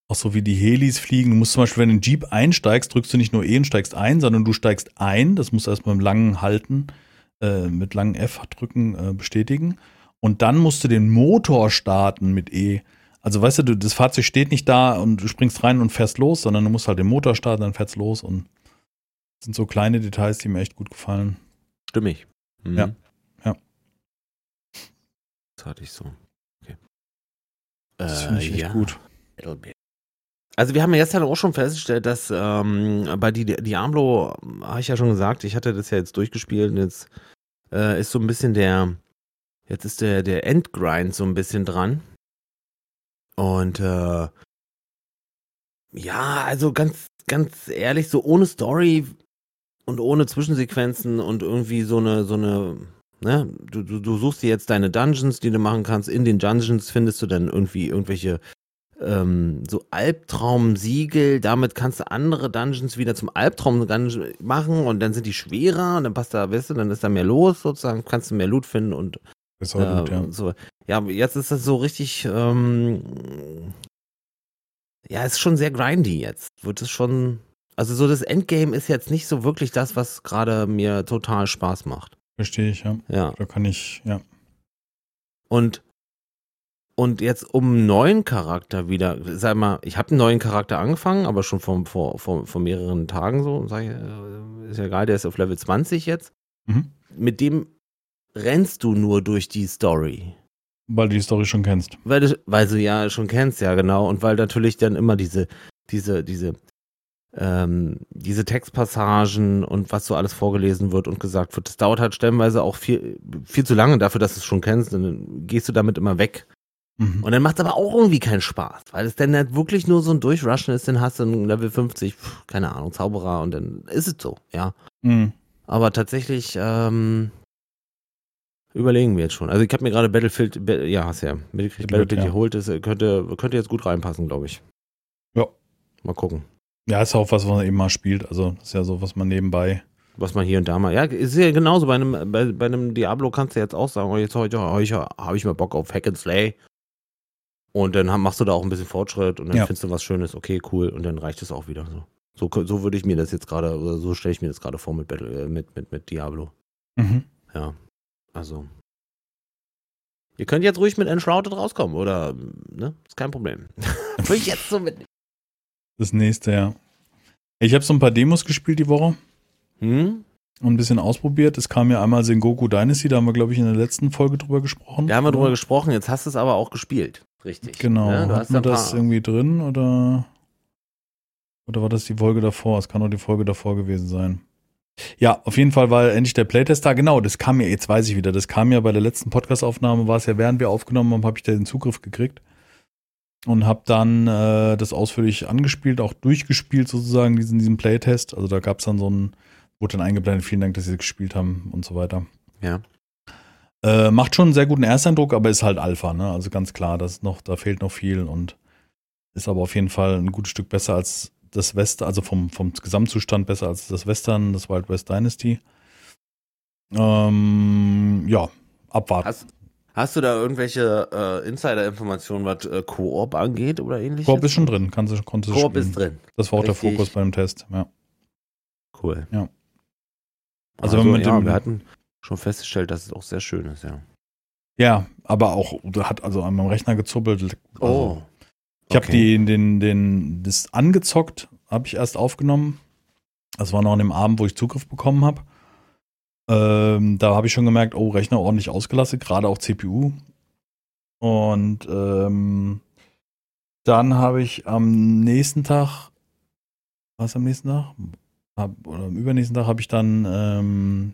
auch so wie die Helis fliegen. Du musst zum Beispiel, wenn du in den Jeep einsteigst, drückst du nicht nur E und steigst ein, sondern du steigst ein. Das musst du erst mit langen Halten, äh, mit langen F drücken, äh, bestätigen. Und dann musst du den Motor starten mit E. Also weißt du, du, das Fahrzeug steht nicht da und du springst rein und fährst los, sondern du musst halt den Motor starten, dann fährst los und das sind so kleine Details, die mir echt gut gefallen. Stimmig. Mhm. Ja. Ja. Das hatte ich so. Das Äh, finde ich echt ja. gut. Also wir haben ja gestern auch schon festgestellt, dass ähm, bei die Diablo, habe ich ja schon gesagt, ich hatte das ja jetzt durchgespielt und jetzt äh, ist so ein bisschen der, jetzt ist der, der Endgrind so ein bisschen dran. Und äh, ja, also ganz, ganz ehrlich, so ohne Story und ohne Zwischensequenzen und irgendwie so eine, so eine, ne, du, du, du suchst dir jetzt deine Dungeons, die du machen kannst. In den Dungeons findest du dann irgendwie irgendwelche ähm, so Albtraum-Siegel. Damit kannst du andere Dungeons wieder zum Albtraum-Dungeon machen und dann sind die schwerer und dann passt da, weißt du, dann ist da mehr los sozusagen, kannst du mehr Loot finden und ist auch äh, gut, ja. und so. Ja, jetzt ist das so richtig, ähm, ja, ist schon sehr grindy jetzt. Wird es schon, also so das Endgame ist jetzt nicht so wirklich das, was gerade mir total Spaß macht. Verstehe ich, ja. Ja. Da kann ich, ja. Und und jetzt um einen neuen Charakter wieder, sag mal, ich habe einen neuen Charakter angefangen, aber schon vor, vor, vor, vor mehreren Tagen so, sag ich, äh, ist ja egal, der ist auf Level 20 jetzt. Mhm. Mit dem rennst du nur durch die Story. Weil du die Story schon kennst. Weil du, weil du ja schon kennst, ja, genau. Und weil natürlich dann immer diese, diese, diese, ähm, diese Textpassagen und was so alles vorgelesen wird und gesagt wird, das dauert halt stellenweise auch viel, viel zu lange dafür, dass du es schon kennst. Und dann gehst du damit immer weg. Mhm. Und dann macht es aber auch irgendwie keinen Spaß, weil es dann halt wirklich nur so ein Durchrushen ist, dann hast du ein Level 50, pf, keine Ahnung, Zauberer und dann ist es so, ja. Mhm. Aber tatsächlich, ähm, Überlegen wir jetzt schon. Also ich habe mir gerade Battlefield, Ba- ja, hast ja, Battlefield, Battlefield ja. geholt, das könnte, könnte jetzt gut reinpassen, glaube ich. Ja. Mal gucken, Ja, ist auch was, was man eben mal spielt. Also, das ist ja so, was man nebenbei. was man hier und da mal. Ja, ist ja genauso. Bei einem, bei, bei einem Diablo kannst du jetzt auch sagen, oh, jetzt heute, habe ich mal Bock auf Hack and Slay. Und dann machst du da auch ein bisschen Fortschritt und dann Ja. findest du was Schönes, okay, cool, und dann reicht es auch wieder. So, so, so würde ich mir das jetzt gerade, oder so stelle ich mir das gerade vor mit, Battle, äh, mit, mit, mit Diablo. Mhm. Ja, also. Ihr könnt jetzt ruhig mit Enshrouded rauskommen, oder, ne? Ist kein Problem. Würde ich jetzt so mit. Das nächste, ja. Ich habe so ein paar Demos gespielt die Woche Hm? und ein bisschen ausprobiert. Es kam ja einmal Sengoku Dynasty, da haben wir, glaube ich, in der letzten Folge drüber gesprochen. Da haben wir drüber gesprochen, jetzt hast du es aber auch gespielt. Richtig. Genau. Ne? Wir ein paar- das irgendwie drin oder, oder war das die Folge davor? Es kann auch die Folge davor gewesen sein. Ja, auf jeden Fall war endlich der Playtest da. Genau, das kam ja, jetzt weiß ich wieder, das kam ja bei der letzten Podcast-Aufnahme, war es ja, während wir aufgenommen haben, habe ich da den Zugriff gekriegt und habe dann äh, das ausführlich angespielt, auch durchgespielt sozusagen, diesen, diesen Playtest. Also da gab es dann so ein, wurde dann eingeblendet, vielen Dank, dass Sie gespielt haben und so weiter. Ja. Äh, macht schon einen sehr guten Ersteindruck, aber ist halt Alpha, ne? Also ganz klar, das noch, da fehlt noch viel und ist aber auf jeden Fall ein gutes Stück besser als das Western, also vom, vom Gesamtzustand besser als das Western, das Wild West Dynasty. Ähm, ja, abwarten. Hast, hast du da irgendwelche äh, Insider-Informationen, was äh, Koop angeht oder ähnliches? Koop ist schon drin, kannst du, konntest Koop spielen. ist drin. Das war auch der Richtig. Fokus beim Test, ja. Cool. Ja. Also, Also wenn man ja, dem- wir hatten schon festgestellt, dass es auch sehr schön ist, ja. Ja, aber auch, da hat also an meinem Rechner gezuppelt. Also, Ich habe okay. die den den das angezockt, habe ich erst aufgenommen. Das war noch an dem Abend, wo ich Zugriff bekommen habe. Ähm, da habe ich schon gemerkt, oh, Rechner ordentlich ausgelastet, gerade auch CPU. Und ähm, dann habe ich am nächsten Tag, was am nächsten Tag? Hab, oder am übernächsten Tag habe ich dann ähm,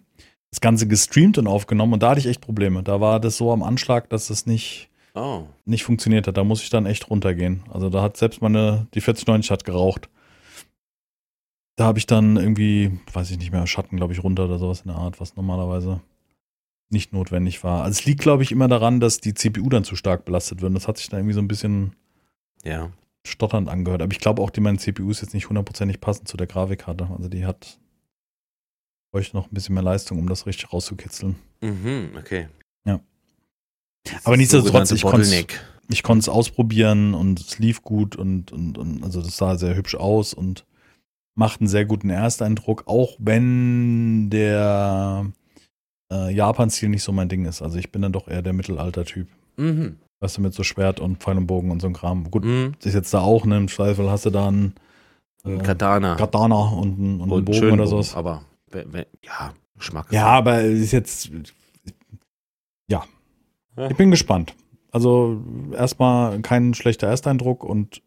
das Ganze gestreamt und aufgenommen und da hatte ich echt Probleme. Da war das so am Anschlag, dass es nicht, Oh. nicht funktioniert hat. Da muss ich dann echt runtergehen. Also da hat selbst meine, die 4090 hat geraucht. Da habe ich dann irgendwie, weiß ich nicht mehr, Schatten, glaube ich, runter oder sowas in der Art, was normalerweise nicht notwendig war. Also es liegt, glaube ich, immer daran, dass die CPU dann zu stark belastet wird. Das hat sich dann irgendwie so ein bisschen Ja. stotternd angehört. Aber ich glaube auch, die meine CPU ist jetzt nicht hundertprozentig passend zu der Grafikkarte. Also die hat bräuchte noch ein bisschen mehr Leistung, um das richtig rauszukitzeln. Mhm, okay. Ja. Das Aber nichtsdestotrotz, ich konnte es ausprobieren und es lief gut und, und, und also das sah sehr hübsch aus und macht einen sehr guten Ersteindruck, auch wenn der äh, Japan-Stil nicht so mein Ding ist. Also ich bin dann doch eher der Mittelalter-Typ. Mhm. Weißt du, mit so Schwert und Pfeil und Bogen und so ein Kram. Gut, Mhm. ist jetzt da auch, ne? Im Zweifel hast du da einen Ein äh, Katana. Katana und, einen- und einen Und Bogen schönen oder Bogen, sowas. Aber, ja, Geschmack. Ja, aber es ist jetzt, Ja. ich bin gespannt. Also erstmal kein schlechter Ersteindruck und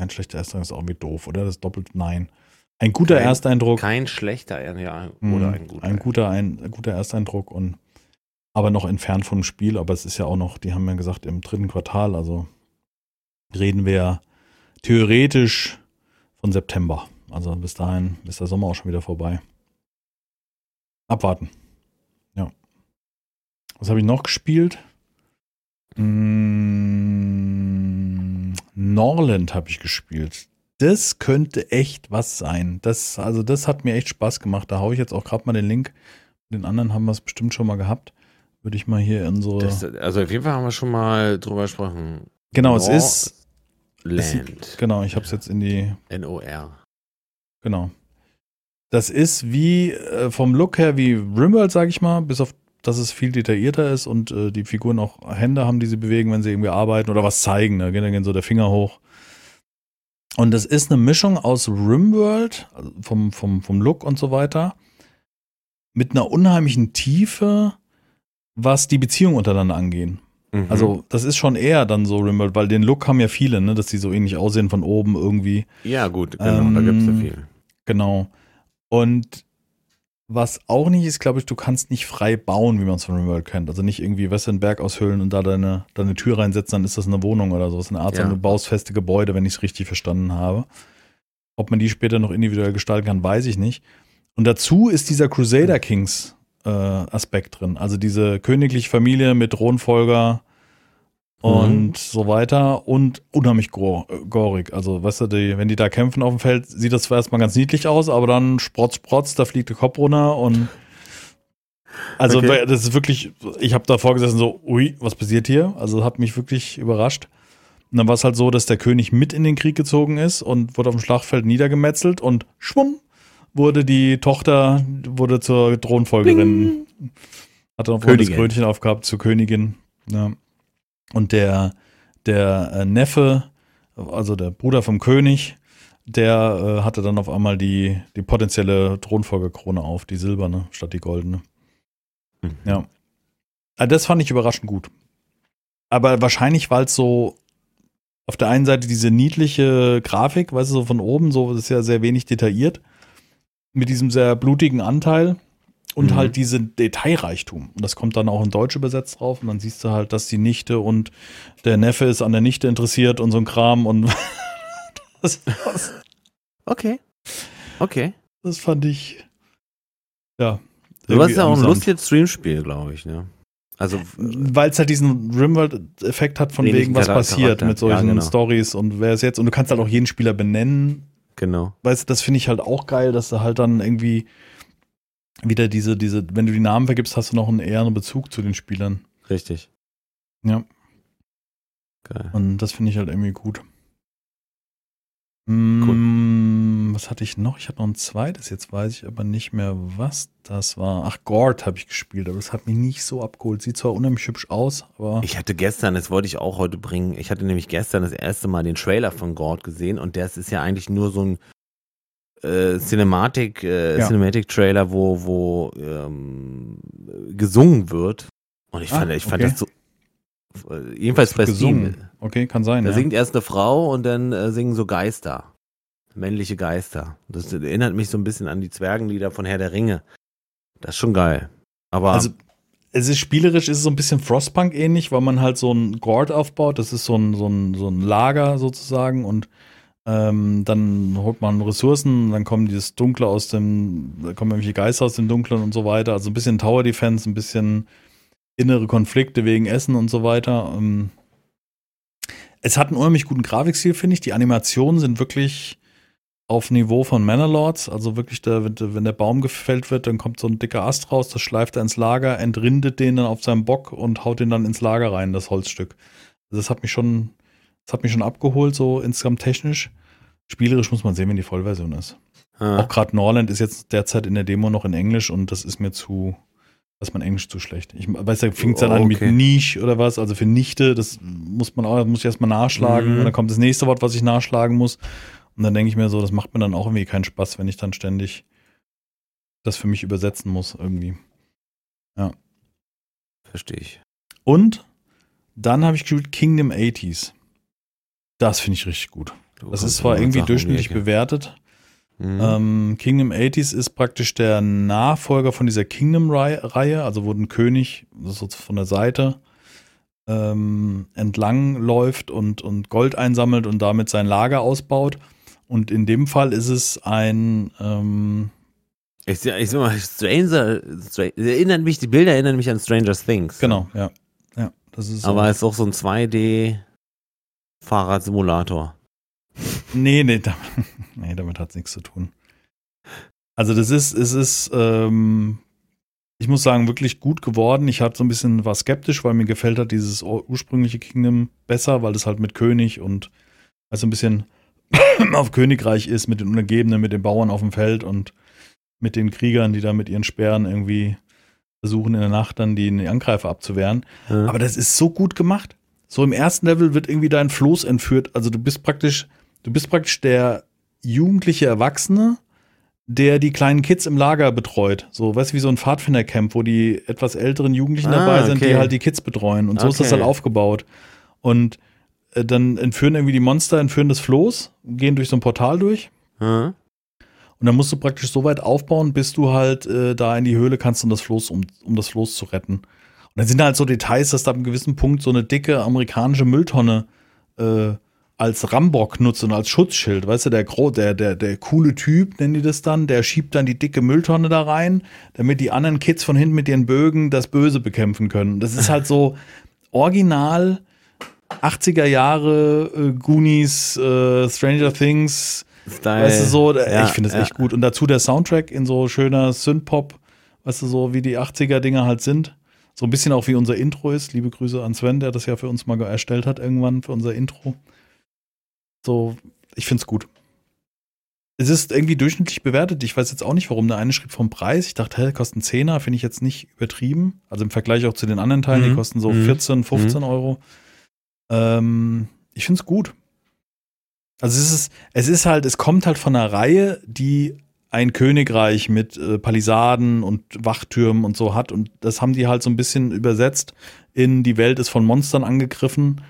kein schlechter Ersteindruck ist auch irgendwie doof, oder? Das ist doppelt nein. Ein guter Kein- Ersteindruck. Kein schlechter, ja, mh, oder ein guter. Ein guter, ein, ein guter Ersteindruck und aber noch entfernt vom Spiel, aber es ist ja auch noch, die haben ja gesagt, im dritten Quartal, also reden wir theoretisch von September. Also bis dahin ist der Sommer auch schon wieder vorbei. Abwarten. Ja. Was habe ich noch gespielt? Mm, Norland habe ich gespielt. Das könnte echt was sein. Das, also das hat mir echt Spaß gemacht. Da haue ich jetzt auch gerade mal den Link. Den anderen haben wir es bestimmt schon mal gehabt. Würde ich mal hier in so. Das, also auf jeden Fall haben wir schon mal drüber gesprochen. genau, es ist. es Land. sieht- Genau, ich habe es jetzt in die. N-O-R. Genau. Das ist wie äh, vom Look her wie Rimworld, sag ich mal, bis auf dass es viel detaillierter ist und äh, die Figuren auch Hände haben, die sie bewegen, wenn sie irgendwie arbeiten oder was zeigen. Da geht dann so der Finger hoch. Und das ist eine Mischung aus Rimworld, also vom, vom, vom Look und so weiter, mit einer unheimlichen Tiefe, was die Beziehung untereinander angehen. Mhm. Also, das ist schon eher dann so Rimworld, weil den Look haben ja viele, ne, dass die so ähnlich aussehen von oben irgendwie. Ja, gut, genau, da gibt es ja Ähm, viel. Genau. Und was auch nicht ist, glaube ich, du kannst nicht frei bauen, wie man es von Rimworld kennt. Also nicht irgendwie weißt du, einen Berg aushöhlen und da deine, deine Tür reinsetzen, dann ist das eine Wohnung oder sowas. Eine Art, Ja. sondern du baust feste Gebäude, wenn ich es richtig verstanden habe. Ob man die später noch individuell gestalten kann, weiß ich nicht. Und dazu ist dieser Crusader Kings äh, Aspekt drin. Also diese königliche Familie mit Thronfolger und Mhm. so weiter und unheimlich gor gorig. Also, weißt du, die, wenn die da kämpfen auf dem Feld, sieht das zwar erstmal ganz niedlich aus, aber dann sprotz, sprotz, da fliegt der Kopf runter und also Okay. das ist wirklich, ich habe davor gesessen so, ui, was passiert hier? Also hat mich wirklich überrascht. Und dann war es halt so, dass der König mit in den Krieg gezogen ist und wurde auf dem Schlachtfeld niedergemetzelt und schwumm wurde die Tochter, wurde zur Thronfolgerin. Hat dann einmal das. Krönchen aufgehabt zur Königin. Ja. Und der, der äh, Neffe, also der Bruder vom König, der äh, hatte dann auf einmal die, die potenzielle Thronfolgekrone auf, die silberne statt die goldene. Mhm. Ja. Also das fand ich überraschend gut. Aber wahrscheinlich, weil es so auf der einen Seite diese niedliche Grafik, weißt du, so von oben, so das ist ja sehr wenig detailliert, mit diesem sehr blutigen Anteil und Mhm. halt diese Detailreichtum. Und das kommt dann auch in Deutsch übersetzt drauf und dann siehst du halt, dass die Nichte und der Neffe ist an der Nichte interessiert und so ein Kram und das, das, Okay. Okay. das fand ich, ja. Sowas ist ja auch ein lustiges Streamspiel, glaube ich, ne? Also, Weil es halt diesen Rimworld-Effekt hat, von wegen, was Charakter- passiert mit solchen ja, genau. Stories und wer ist jetzt. Und du kannst halt auch jeden Spieler benennen. genau. Weißt du, das finde ich halt auch geil, dass du halt dann irgendwie wieder diese, diese, wenn du die Namen vergibst, hast du noch einen eher Bezug zu den Spielern. Richtig. Ja. Geil. Und das finde ich halt irgendwie gut. Mm, Was hatte ich noch? Ich hatte noch ein zweites, jetzt weiß ich aber nicht mehr, was das war. Ach, Gord habe ich gespielt, aber das hat mich nicht so abgeholt. Sieht zwar unheimlich hübsch aus, aber. Ich hatte gestern, das wollte ich auch heute bringen, ich hatte nämlich gestern das erste Mal den Trailer von Gord gesehen und das ist ja eigentlich nur so ein äh, Cinematic, äh, Ja. Cinematic Trailer, wo, wo ähm, gesungen wird. Und ich Ah, fand, ich fand okay. das so. äh, Jedenfalls bei gesungen. Steam. Okay, kann sein. Da ja. singt erst eine Frau und dann äh, singen so Geister. Männliche Geister. Das erinnert mich so ein bisschen an die Zwergenlieder von Herr der Ringe. Das ist schon geil. Aber Also, es ist spielerisch, ist es so ein bisschen Frostpunk ähnlich, weil man halt so ein Gord aufbaut. Das ist so ein, so ein, so ein Lager sozusagen und ähm, dann holt man Ressourcen, dann kommen dieses Dunkle aus dem, da kommen irgendwelche Geister aus dem Dunklen und so weiter. Also ein bisschen Tower Defense, ein bisschen innere Konflikte wegen Essen und so weiter. Ähm, es hat einen unheimlich guten Grafikstil, finde ich. Die Animationen sind wirklich auf Niveau von Manor-Lords. Also wirklich, der- wenn der Baum gefällt wird, dann kommt so ein dicker Ast raus, das schleift er ins Lager, entrindet den dann auf seinem Bock und haut den dann ins Lager rein, das Holzstück. Also das hat mich schon, das hat mich schon abgeholt, so insgesamt technisch. Spielerisch muss man sehen, wenn die Vollversion ist. äh, Auch gerade Norland ist jetzt derzeit in der Demo noch in Englisch und das ist mir zu, das ist mein Englisch zu schlecht. Ich weiß, da fängt es dann an mit Okay. Niche oder was, also für Nichte, das muss man auch, das muss ich erstmal nachschlagen Mhm. und dann kommt das nächste Wort, was ich nachschlagen muss. Und dann denke ich mir so, das macht mir dann auch irgendwie keinen Spaß, wenn ich dann ständig das für mich übersetzen muss irgendwie. verstehe ich. Und dann habe ich gespielt Kingdom 80s. Das finde ich richtig gut. Du Das ist zwar irgendwie Sachen durchschnittlich bewertet, Mhm. Ähm, Kingdom 80s ist praktisch der Nachfolger von dieser Kingdom-Reihe, also wo ein König so von der Seite ähm, entlang läuft und, und Gold einsammelt und damit sein Lager ausbaut. Und in dem Fall ist es ein, ähm, Ich, ich sag mal, Stranger, Stra- erinnert mich, die Bilder erinnern mich an Stranger Things. genau, ja. Ja, das ist so. Aber es ist auch so ein 2D-Fahrradsimulator. Nee, nee, da, nee damit hat es nichts zu tun. Also das ist, es ist, ähm, ich muss sagen, wirklich gut geworden. Ich hatte so ein bisschen war skeptisch, weil mir gefällt hat dieses ur- ursprüngliche Kingdom besser, weil das halt mit König und also ein bisschen auf Königreich ist, mit den Untergebenen, mit den Bauern auf dem Feld und mit den Kriegern, die da mit ihren Speeren irgendwie versuchen in der Nacht dann die, die Angreifer abzuwehren. Ja. Aber das ist so gut gemacht. So im ersten Level wird irgendwie dein Floß entführt. Also du bist praktisch, du bist praktisch der jugendliche Erwachsene, der die kleinen Kids im Lager betreut. So, weißt du, wie so ein Pfadfindercamp, wo die etwas älteren Jugendlichen Ah, dabei sind, die okay. halt die Kids betreuen. Und so ist das Okay. halt aufgebaut. Und äh, dann entführen irgendwie die Monster, entführen das Floß, gehen durch so ein Portal durch. Ja. Und dann musst du praktisch so weit aufbauen, bis du halt äh, da in die Höhle kannst, um das Floß, um, um das Floß zu retten. Und dann sind halt so Details, dass da ab einem gewissen Punkt so eine dicke amerikanische Mülltonne äh, als Rambock nutzt und als Schutzschild, weißt du, der, Gro der, der, der coole Typ, nennen die das dann, der schiebt dann die dicke Mülltonne da rein, damit die anderen Kids von hinten mit ihren Bögen das Böse bekämpfen können. Das ist halt so original 80er Jahre äh, Goonies, äh, Stranger Things, Style. weißt du so, Ja, ich finde es ja. echt gut. Und dazu der Soundtrack in so schöner Synthpop, weißt du, so wie die 80er Dinger halt sind. So ein bisschen auch wie unser Intro ist. Liebe Grüße an Sven, der das ja für uns mal erstellt hat irgendwann für unser Intro. So, ich finde es gut. Es ist irgendwie durchschnittlich bewertet. Ich weiß jetzt auch nicht, warum. Der eine schrieb vom Preis. Ich dachte, hä, kosten 10er, finde ich jetzt nicht übertrieben. Also im Vergleich auch zu den anderen Teilen, die Mhm. kosten so Mhm. 14, 15 Euro. Ähm, ich finde es gut. Also es ist, es ist halt, es kommt halt von einer Reihe, die ein Königreich mit äh, Palisaden und Wachtürmen und so hat. Und das haben die halt so ein bisschen übersetzt in die Welt ist von Monstern angegriffen.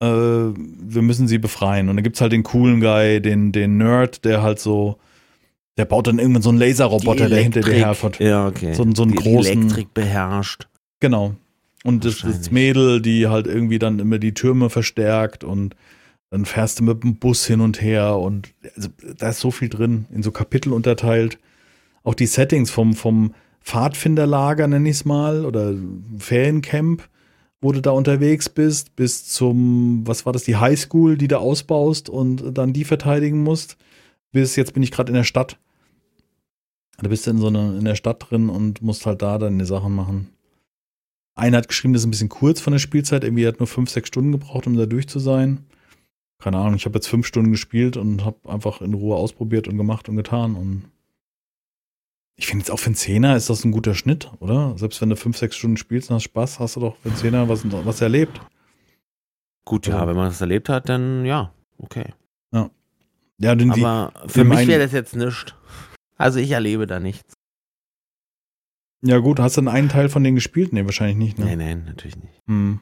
Äh, wir müssen sie befreien. Und dann gibt's halt den coolen Guy, den, den Nerd, der halt so, der baut dann irgendwann so einen Laserroboter, der hinter dir herfährt. Ja, okay. So, einen- so einen die, großen. Die Elektrik beherrscht. Genau. Und das, das. Mädel, die halt irgendwie dann immer die Türme verstärkt und dann fährst du mit dem Bus hin und her und also, da ist so viel drin, in so Kapitel unterteilt. Auch die Settings vom, vom Pfadfinderlager, nenn ich es mal, oder Feriencamp, wo du da unterwegs bist, bis zum, was war das, die Highschool, die du ausbaust und dann die verteidigen musst, bis jetzt bin ich gerade in der Stadt. Da bist du in so einer, in der Stadt drin und musst halt da deine Sachen machen. Einer hat geschrieben, das ist ein bisschen kurz von der Spielzeit. Irgendwie hat nur fünf, sechs Stunden gebraucht, um da durch zu sein. Keine Ahnung, ich habe jetzt fünf Stunden gespielt und habe einfach in Ruhe ausprobiert und gemacht und getan. Und ich finde jetzt auch für einen Zehner ist das ein guter Schnitt, oder? Selbst wenn du fünf, sechs Stunden spielst und hast Spaß, hast du doch für einen Zehner was, was erlebt. Gut, ja, Ja. wenn man das erlebt hat, dann ja, okay. Ja, denn die, Aber für die mich meinen- wäre das jetzt nichts. Also ich erlebe da nichts. ja gut, hast du dann einen Teil von denen gespielt? Nee, wahrscheinlich nicht. Ne? Nein, nein, natürlich nicht. Hm.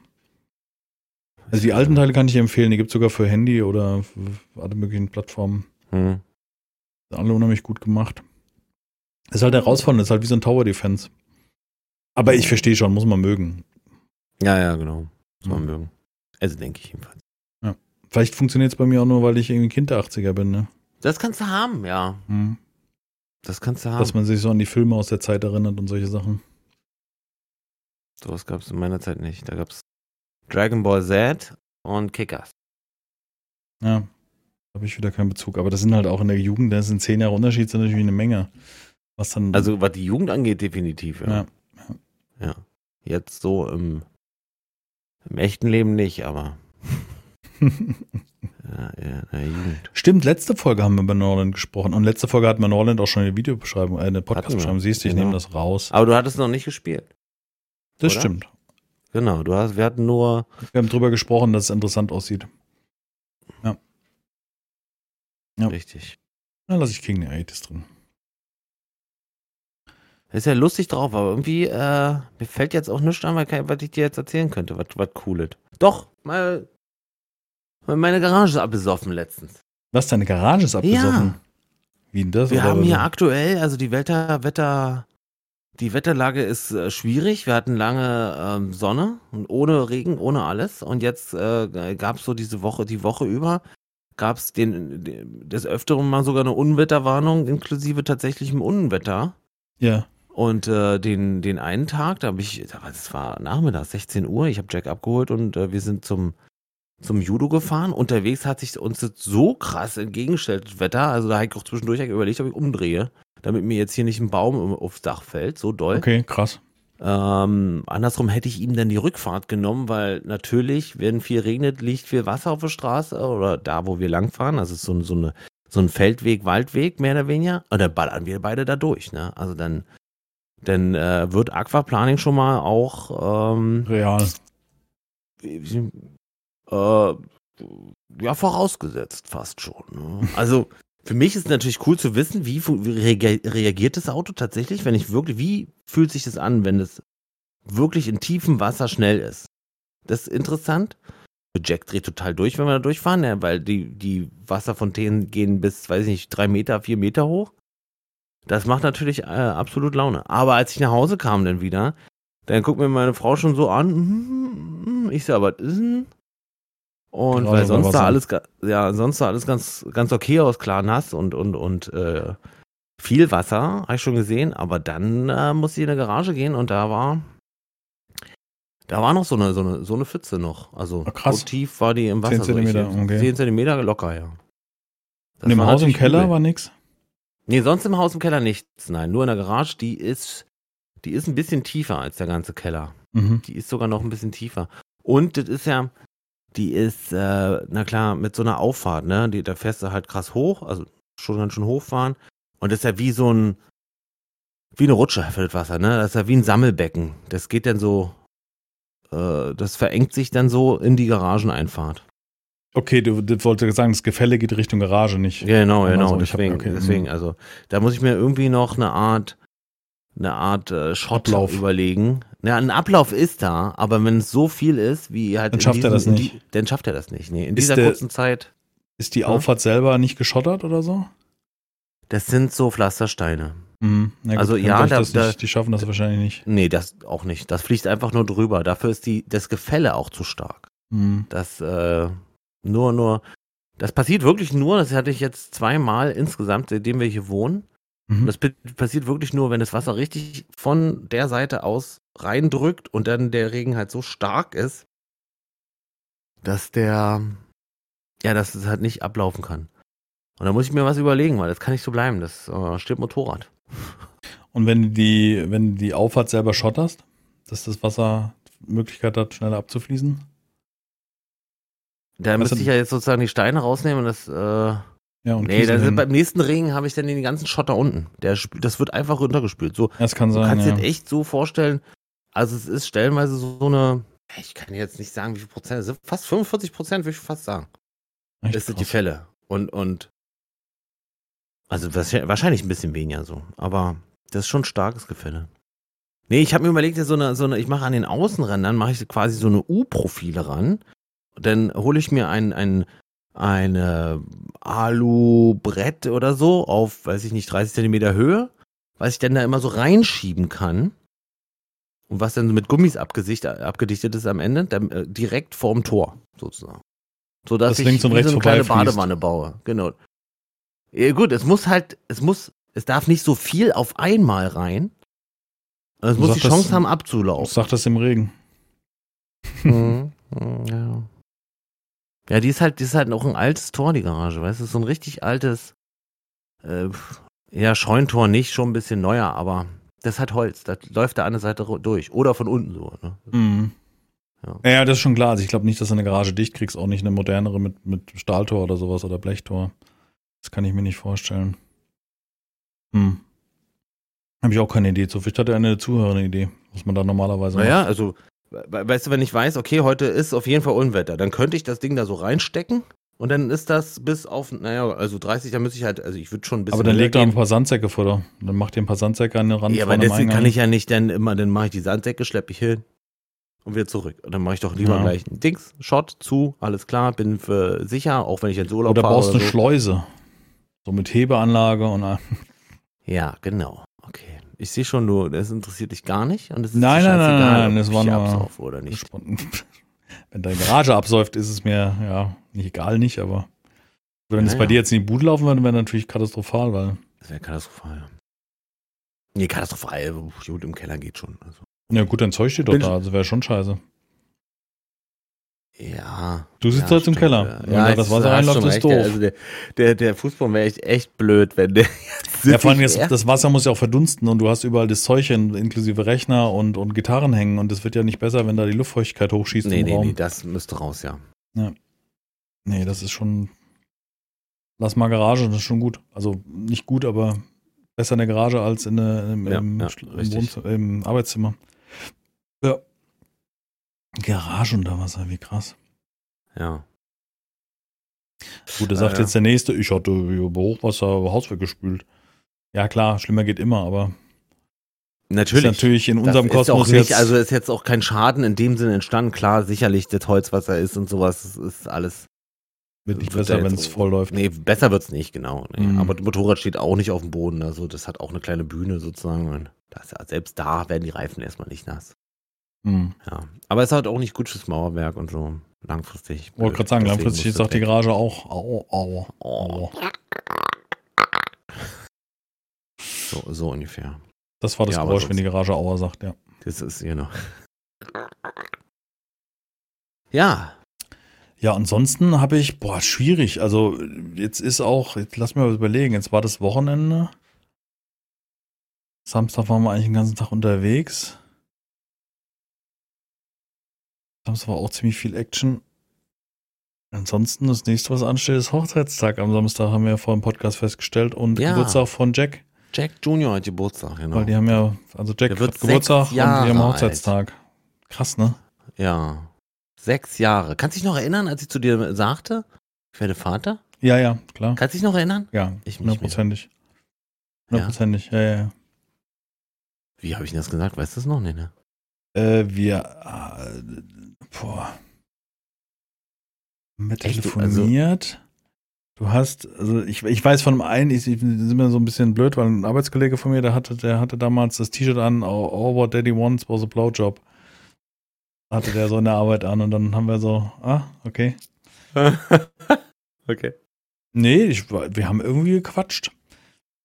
Also die alten Teile kann ich empfehlen. Die gibt es sogar für Handy oder für alle möglichen Plattformen. Hm. Alle unheimlich gut gemacht. Ist halt herausfordernd, ist halt wie so ein Tower Defense. Aber ich verstehe schon, muss man mögen. Ja, ja, genau. Muss man Ja. mögen. Also denke ich jedenfalls. Vielleicht funktioniert es bei mir auch nur, weil ich irgendwie Kind der 80er bin, ne? Das kannst du haben, ja. Hm. Das kannst du haben. Dass man sich so an die Filme aus der Zeit erinnert und solche Sachen. Sowas gab es in meiner Zeit nicht. Da gab es Dragon Ball Z und Kickers. Ja. Habe ich wieder keinen Bezug. Aber das sind halt auch in der Jugend, das sind zehn Jahre Unterschied, sind natürlich eine Menge. Was dann. Also was die Jugend angeht, definitiv, ja. ja. Ja. Jetzt so im, im echten Leben nicht, aber ja, ja, Jugend. Stimmt, letzte Folge haben wir über Norland gesprochen. Und letzte Folge hatten wir Norland auch schon eine Videobeschreibung, äh, eine Podcast-Beschreibung. Siehst du, ich Genau. nehme das raus. Aber du hattest noch nicht gespielt. Das oder? stimmt. Genau, du hast, wir hatten nur, Wir haben drüber gesprochen, dass es interessant aussieht. Ja. richtig. Dann lasse ich King Eighties drin. Ist ja lustig drauf, aber irgendwie, äh, mir fällt jetzt auch nichts an, was ich dir jetzt erzählen könnte, was, was cooles. Doch, mal, meine Garage ist abgesoffen letztens. Was, deine Garage ist abgesoffen? Ja. Wie denn das? Wir haben hier aktuell, also die Wetter, Wetter, die Wetterlage ist äh, schwierig. Wir hatten lange ähm, Sonne und ohne Regen, ohne alles. Und jetzt äh, gab es so diese Woche, die Woche über, gab es den, den, des Öfteren mal sogar eine Unwetterwarnung, inklusive tatsächlichem Unwetter. Ja. Und äh, den, den einen Tag, da habe ich, war- das war nachmittags, 16 Uhr, ich habe Jack abgeholt und äh, wir sind zum, zum Judo gefahren. Unterwegs hat sich uns das so krass entgegengestellt, das Wetter. Also da habe ich auch zwischendurch überlegt, ob ich umdrehe, damit mir jetzt hier nicht ein Baum um- aufs Dach fällt. So doll. Okay, krass. Ähm, andersrum hätte ich ihm dann die Rückfahrt genommen, weil natürlich, wenn viel regnet, liegt viel Wasser auf der Straße oder da, wo wir langfahren. Also es ist so, so, eine, so ein Feldweg, Waldweg, mehr oder weniger. Und dann ballern wir beide da durch. Ne? Also dann, dann äh, wird Aquaplaning schon mal auch ähm, Real. äh, ja, vorausgesetzt fast schon. Ne? Also für mich ist natürlich cool zu wissen, wie, wie reagiert das Auto tatsächlich, wenn ich wirklich, wie fühlt sich das an, wenn es wirklich in tiefem Wasser schnell ist. Das ist interessant. Jack dreht total durch, wenn wir da durchfahren, ja, weil die, die Wasserfontänen gehen bis, weiß ich nicht, drei Meter, vier Meter hoch. Das macht natürlich äh, absolut Laune. Aber als ich nach Hause kam dann wieder, dann guckt mir meine Frau schon so an. "Mhm, Ich sag, was ist denn? Und weil sonst sah alles, ja, sonst sah alles ganz, ganz okay aus, klar nass und, und, und äh, viel Wasser, habe ich schon gesehen, aber dann äh, musste ich in der Garage gehen und da war, da war noch so eine, so eine, so eine Pfütze noch. Also Ah, krass. so tief war die im Wasser. 10 Zentimeter, so, ich, okay. 10 Zentimeter locker, ja. Das im war Haus im Keller übel. war nix? Nee, sonst im Haus im Keller nichts. Nein, nur in der Garage, die ist, die ist ein bisschen tiefer als der ganze Keller. Mhm. Die ist sogar noch ein bisschen tiefer. Und das ist ja, die ist, äh, na klar, mit so einer Auffahrt, ne? Die, da fährst du halt krass hoch, also schon ganz schön hochfahren. Und das ist ja wie so ein, wie eine Rutsche für das Wasser, ne? Das ist ja wie ein Sammelbecken. Das geht dann so, äh, das verengt sich dann so in die Garageneinfahrt. Okay, du, du wolltest sagen, das Gefälle geht Richtung Garage nicht. Genau, Also, genau. hab- Deswegen, okay, deswegen, mhm. also da muss ich mir irgendwie noch eine Art, eine Art äh, Ablauf. überlegen. Ja, ein Ablauf ist da, aber wenn es so viel ist, wie halt Dann schafft er diesem- das in nicht. Die, dann schafft er das nicht. Nee, in Ist dieser der- kurzen Zeit. Ist die Ja. Auffahrt selber nicht geschottert oder so? Das sind so Pflastersteine. Mhm. Na gut, Also, ja, da- das da- nicht, die schaffen das wahrscheinlich nicht. Nee, das auch nicht. Das fliegt einfach nur drüber. Dafür ist die, das Gefälle auch zu stark. Mhm. Das äh, nur, nur, das passiert wirklich nur, das hatte ich jetzt zweimal insgesamt, seitdem wir hier wohnen. Mhm. das passiert wirklich nur, wenn das Wasser richtig von der Seite aus reindrückt und dann der Regen halt so stark ist, dass der, ja, dass es halt nicht ablaufen kann. Und da muss ich mir was überlegen, weil das kann nicht so bleiben. Das äh, steht Motorrad. Und wenn du die, wenn die Auffahrt selber schotterst, dass das Wasser Möglichkeit hat, schneller abzufließen? Da Was müsste ich ja jetzt sozusagen die Steine rausnehmen und das, äh, Ja, und nee, das, hin. beim nächsten Regen habe ich dann den ganzen Schotter unten. Der, das wird einfach runtergespült. So, das kann Du sein, kannst ja. dir das echt so vorstellen, also es ist stellenweise so eine, ich kann jetzt nicht sagen, wie viel Prozent, sind fast 45 Prozent, würde ich fast sagen. Echt Das sind die krass. Fälle. Und, und, also wahrscheinlich wahrscheinlich ein bisschen weniger so, aber das ist schon ein starkes Gefälle. Nee, ich habe mir überlegt, so eine, so eine, ich mache an den Außenrändern, mache ich quasi so eine U-Profile ran. Dann hole ich mir ein, ein, eine Alu-Brett oder so auf, weiß ich nicht, 30 Zentimeter Höhe, was ich dann da immer so reinschieben kann. Und was dann mit Gummis abgesicht, abgedichtet ist am Ende, dann, äh, direkt vorm Tor, sozusagen. So dass Das ich so eine kleine. Badewanne baue. Genau. Ja, gut, es muss halt, es muss, es darf nicht so viel auf einmal rein. Es muss die Chance haben Ich abzulaufen. sag das im Regen. Mhm, ja. Ja, die ist halt, die ist halt noch ein altes Tor, die Garage, weißt du, so ein richtig altes, äh, ja, Scheuntor nicht, schon ein bisschen neuer, aber das hat Holz, das läuft da an der Seite ru- durch. Oder von unten so, ne? Mhm. Ja. Ja. das ist schon klar. Also ich glaube nicht, dass du eine Garage dicht kriegst, auch nicht eine modernere mit, mit Stahltor oder sowas oder Blechtor. Das kann ich mir nicht vorstellen. Hm. Habe ich auch keine Idee zu. Vielleicht hat ja eine Zuhörer eine Idee, was man da normalerweise Naja, also, we- weißt du, wenn ich weiß, okay, heute ist auf jeden Fall Unwetter, dann könnte ich das Ding da so reinstecken und dann ist das bis auf, naja, also 30, da müsste ich halt, also ich würde schon ein bisschen. Aber dann höher leg doch gehen. ein paar Sandsäcke vor. da. Dann mach dir ein paar Sandsäcke an den Rand Ja, aber deswegen kann ich ja nicht dann immer, dann mache ich die Sandsäcke, schleppe ich hin und wieder zurück. Und dann mache ich doch lieber Ja. gleich ein Dings, Shot zu, alles klar, bin für sicher, auch wenn ich ins Urlaub Oder fahre. brauchst du oder eine so. Schleuse. So mit Hebeanlage und. Ja, genau. Okay. Ich sehe schon, du, das interessiert dich gar nicht. Und es ist Nein, nein, nein, nein, ob das war nur- absaufe oder nicht. Wenn deine Garage absäuft, ist es mir ja nicht egal, nicht, aber wenn es Ja, bei ja. dir jetzt in die Bude laufen würde, wäre natürlich katastrophal, weil. Das wäre katastrophal. Nee, katastrophal. Gut, im Keller geht schon. Also. Ja, gut, dein Zeug steht doch Bin- da, also wäre schon scheiße. Ja. Du sitzt ja, jetzt im Keller. Ja, da das Wasser reinläuft, ist doof. Also der, der, der Fußball wäre echt, echt blöd, wenn der Ja, vor allem jetzt, das Wasser muss ja auch verdunsten und du hast überall das Zeug in, inklusive Rechner und, und Gitarren hängen und das wird ja nicht besser, wenn da die Luftfeuchtigkeit hochschießt Nee, im nee, Raum. nee, das müsste raus, ja. Nee, das ist schon. Lass mal Garage, das ist schon gut. Also nicht gut, aber besser in der Garage als in der, im, Ja, im, ja, im, im Arbeitszimmer. Ja. Garage unter Wasser, wie krass. Ja. Gut, da sagt Äh, jetzt der Nächste, ich hatte über Hochwasser Haus weggespült. Ja, klar, schlimmer geht immer, aber Natürlich. ist natürlich in Das unserem ist auch Kosmos nicht, jetzt. also ist jetzt auch kein Schaden in dem Sinne entstanden. Klar, sicherlich das Holz, was da ist und sowas, das ist alles. wird nicht wird besser, ja wenn es voll läuft. Nee, besser wird's nicht, genau. Nee. Mhm. Aber das Motorrad steht auch nicht auf dem Boden, also das hat auch eine kleine Bühne sozusagen. Das, selbst da werden die Reifen erstmal nicht nass. Hm. Ja. Aber es ist halt auch nicht gut fürs Mauerwerk und so. langfristig. Wollte gerade sagen, langfristig ist auch die. Garage auch. Au, au, Oh, au. So, so ungefähr. Das war das Ja, Geräusch, wenn die Garage Aua sagt, ja. Das ist, genau. Ja, Ja, ansonsten habe ich, boah, schwierig. Also jetzt ist auch, jetzt lass mir mal überlegen, jetzt war das Wochenende. Samstag waren wir eigentlich den ganzen Tag unterwegs. Samstag war auch ziemlich viel Action. Ansonsten das nächste, was ansteht, ist Hochzeitstag. Am Samstag haben wir ja vor dem Podcast festgestellt und Ja. Geburtstag von Jack. Jack Junior hat Geburtstag, genau. Weil die haben ja, also Jack Der wird hat Geburtstag sechs und die haben Jahre Hochzeitstag. Krass, ne? ja. Sechs Jahre. Kannst du dich noch erinnern, als ich zu dir sagte, ich werde Vater? Ja, ja, klar. Kannst du dich noch erinnern? Ja, Ich hundertprozentig. Ja? Hundertprozentig, ja, ja. ja. Wie habe ich denn das gesagt? Weißt du das noch? Nee, ne? Äh, wir, äh, boah. Echt, du- telefoniert. Du hast, also ich, ich weiß von dem einen, ich, ich sind mir so ein bisschen blöd, weil ein Arbeitskollege von mir, der hatte, der hatte damals das T-Shirt an, all, all what daddy wants was a blowjob. Hatte der so in der Arbeit an und dann haben wir so, ah, okay. okay. Nee, ich, wir haben irgendwie gequatscht.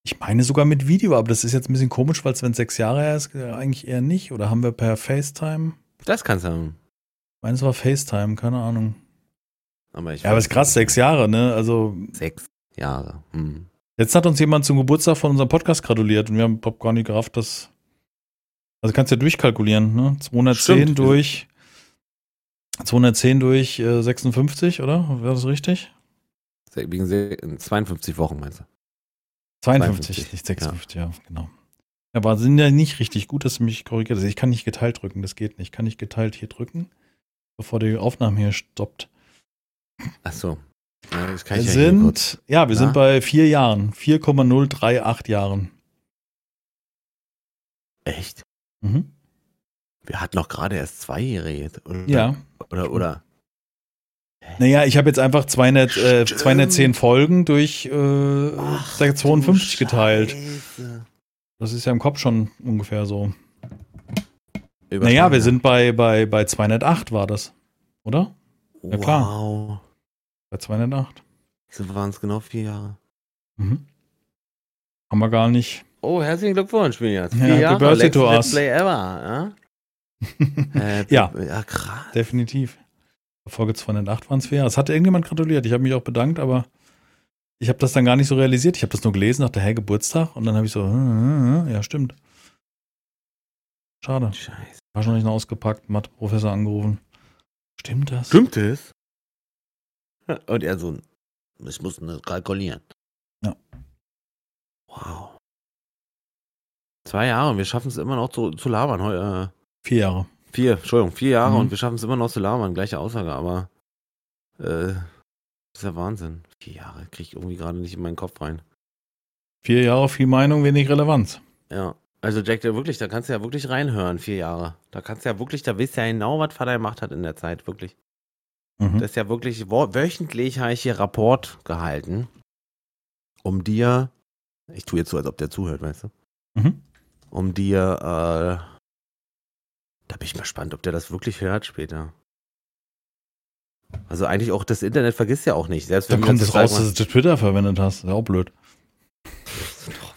Ich meine sogar mit Video, aber das ist jetzt ein bisschen komisch, weil es, wenn es sechs Jahre her ist, äh, eigentlich eher nicht. Oder haben wir per FaceTime? Das kannst du haben. Ich meine, es war FaceTime, keine Ahnung. Aber ich Ja, aber ist krass, sechs Jahre, ne? Also, Sechs Jahre. Hm. jetzt hat uns jemand zum Geburtstag von unserem Podcast gratuliert und wir haben überhaupt gar nicht gerafft, dass. Also kannst du ja durchkalkulieren, ne? 210 Stimmt. durch. 210 durch äh, 56, oder? War das richtig? Wegen se- 52 Wochen, meinst du? 52, 52, nicht 56, ja, genau. Aber sind ja nicht richtig gut, dass du mich korrigiert hast. Ich kann nicht geteilt drücken, das geht nicht. Ich kann nicht geteilt hier drücken, bevor die Aufnahme hier stoppt. Ach so. Ja, das kann Wir ich ja sind, ja, wir Na? sind bei vier Jahren, 4,038 Jahren. Echt? Mhm. Wir hatten noch gerade erst Zweijährige. Oder, Ja. Oder, oder. Naja, ich habe jetzt einfach 200, äh, Stimmt. 210 Folgen durch äh, Ach, 52 du geteilt. Scheiße. Das ist ja im Kopf schon ungefähr so. Naja, Überschlagen. wir sind bei, bei, bei 208 war das, oder? ja, klar. Bei 208. So waren es genau vier Jahre. Mhm. Haben wir gar nicht. Oh, herzlichen Glückwunsch, Minias. Ja, Vier happy Jahre, birthday to us. Play ever. Ja, Äh, Ja. Ja, krass. Definitiv. Folge 208 waren es vier Jahre. Es hat irgendjemand gratuliert. Ich habe mich auch bedankt, aber ich habe das dann gar nicht so realisiert. Ich habe das nur gelesen, dachte, hey, Geburtstag. Und dann habe ich so, äh, äh, äh, ja, stimmt. Schade. Scheiße. War schon nicht noch ausgepackt, Mathe-Professor angerufen. Stimmt das? Stimmt es? Und er so, ich muss das kalkulieren. Ja. Wow. Zwei Jahre und wir schaffen es immer noch zu, zu labern. Heu- Äh, Vier Jahre. vier, Entschuldigung, vier Jahre Mhm. und wir schaffen es immer noch zu labern. Gleiche Aussage, aber äh, das ist ja Wahnsinn. Vier Jahre kriege ich irgendwie gerade nicht in meinen Kopf rein. Vier Jahre, viel Meinung, wenig Relevanz. Ja. Also Jack, der wirklich, da kannst du ja wirklich reinhören, vier Jahre. Da kannst du ja wirklich, da weißt du ja genau, was Vater gemacht hat in der Zeit, wirklich. Mhm. Das ist ja wirklich, wöchentlich habe ich hier Rapport gehalten, um dir, ich tue jetzt so, als ob der zuhört, weißt du, Mhm. um dir, äh, da bin ich mal gespannt, ob der das wirklich hört später. Also eigentlich auch das Internet vergisst ja auch nicht. Selbst Dann wenn kommt wir es raus, dass du Twitter verwendet hast. Ist ja auch blöd.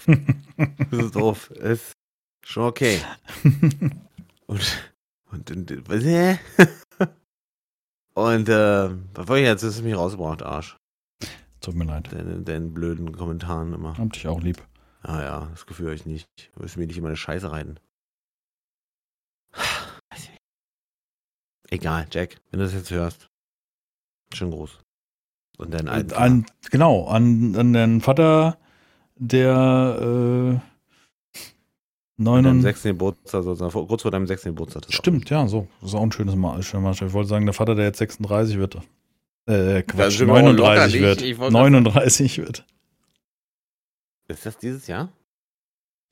wir- das ist doof. Ist schon okay. Und, und, und was, hä? Und, äh, was wollte ich jetzt? Das ist mich rausgebracht, Arsch. Tut mir leid. Deinen, deinen blöden Kommentaren immer. Hab dich auch lieb. Ah ja, das Gefühl habe ich nicht. Du wirst mir nicht immer eine Scheiße reiten. Egal, Jack, wenn du das jetzt hörst. Schön groß. Und deinen alten. An, genau, an, an den Vater, der äh, 9 16. Geburtstag, sozusagen, kurz vor deinem 16. Geburtstag. Stimmt, ja, so. Das ist auch ein schönes Mal. Ich wollte sagen, der Vater, der jetzt 36 wird. Äh, Quatsch, auch locker 39 nicht. wird. Ich wollte 39 wird. Ist das dieses Jahr?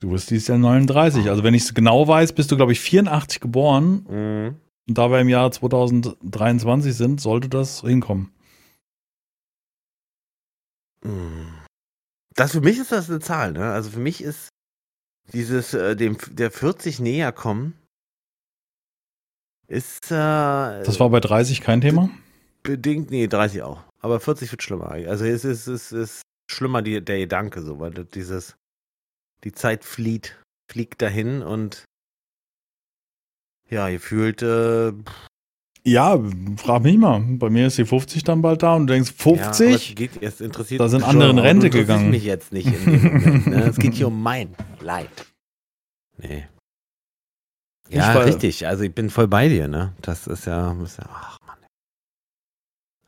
Du bist dieses Jahr 39. Also, wenn ich es genau weiß, bist du, glaube ich, 84 geboren. Mhm. Und da wir im Jahr 2023 sind, sollte das hinkommen. Mhm. Das für mich ist das eine Zahl, ne? Also für mich ist dieses äh, dem der 40 näher kommen ist äh, Das war bei 30 kein Thema. Bedingt, nee, 30 auch. Aber 40 wird schlimmer. Also es ist, es ist schlimmer die, der Gedanke so, weil dieses, die Zeit flieht, fliegt dahin und ja, ihr fühlt, äh, Ja, frag mich mal. Bei mir ist die 50 dann bald da und du denkst, Ja, aber es 50? geht, es interessiert Da sind andere in Rente gegangen. mich jetzt nicht Moment, ne? Es geht hier um mein Leid. Nee. Ja, war- richtig. Also ich bin voll bei dir, ne? Das ist ja, ist ja ach Mann.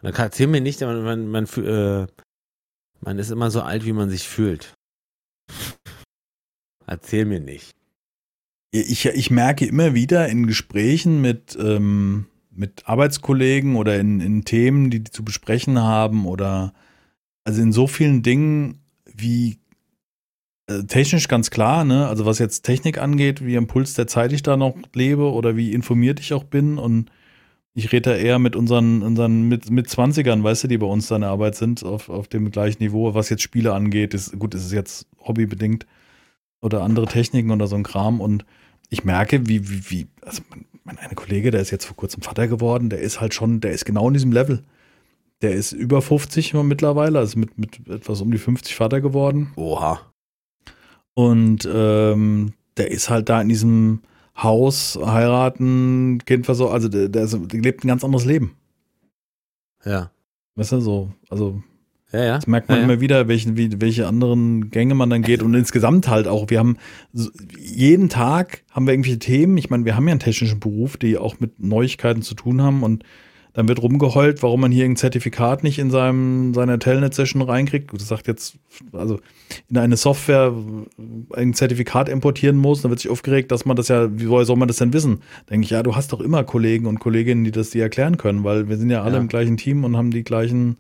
Dann erzähl mir nicht, man, man, man, äh, man ist immer so alt, wie man sich fühlt. Erzähl mir nicht. Ich, ich merke immer wieder in Gesprächen mit, ähm, mit Arbeitskollegen oder in, in Themen, die die zu besprechen haben oder also in so vielen Dingen wie äh, technisch ganz klar, ne? Also was jetzt Technik angeht, wie am Puls der Zeit ich da noch lebe oder wie informiert ich auch bin und ich rede da eher mit unseren, unseren mit, mit 20ern, weißt du, die bei uns da in der Arbeit sind, auf, auf dem gleichen Niveau, was jetzt Spiele angeht. Ist, gut, ist es jetzt hobbybedingt oder andere Techniken oder so ein Kram. Und ich merke, wie, wie, wie, also mein, eine Kollege, der ist jetzt vor kurzem Vater geworden, der ist halt schon, der ist genau in diesem Level. Der ist über 50 mittlerweile, also mit, mit etwas um die 50 Vater geworden. Oha. Und ähm, der ist halt da in diesem Haus, heiraten, Kind versorgen, also der, der, ist, der lebt ein ganz anderes Leben. Ja. Weißt du, so, also Ja, ja. das merkt man ja, immer wieder, welchen, wie, welche anderen Gänge man dann geht und insgesamt halt auch, wir haben jeden Tag haben wir irgendwelche Themen, ich meine, wir haben ja einen technischen Beruf, die auch mit Neuigkeiten zu tun haben und dann wird rumgeheult, warum man hier ein Zertifikat nicht in seinem, seiner Telnet-Session reinkriegt. Das sagt jetzt, also in eine Software ein Zertifikat importieren muss, dann wird sich aufgeregt, dass man das ja, wie soll man das denn wissen? Denke ich, ja, du hast doch immer Kollegen und Kolleginnen, die das dir erklären können, weil wir sind ja alle im gleichen Team und haben die gleichen,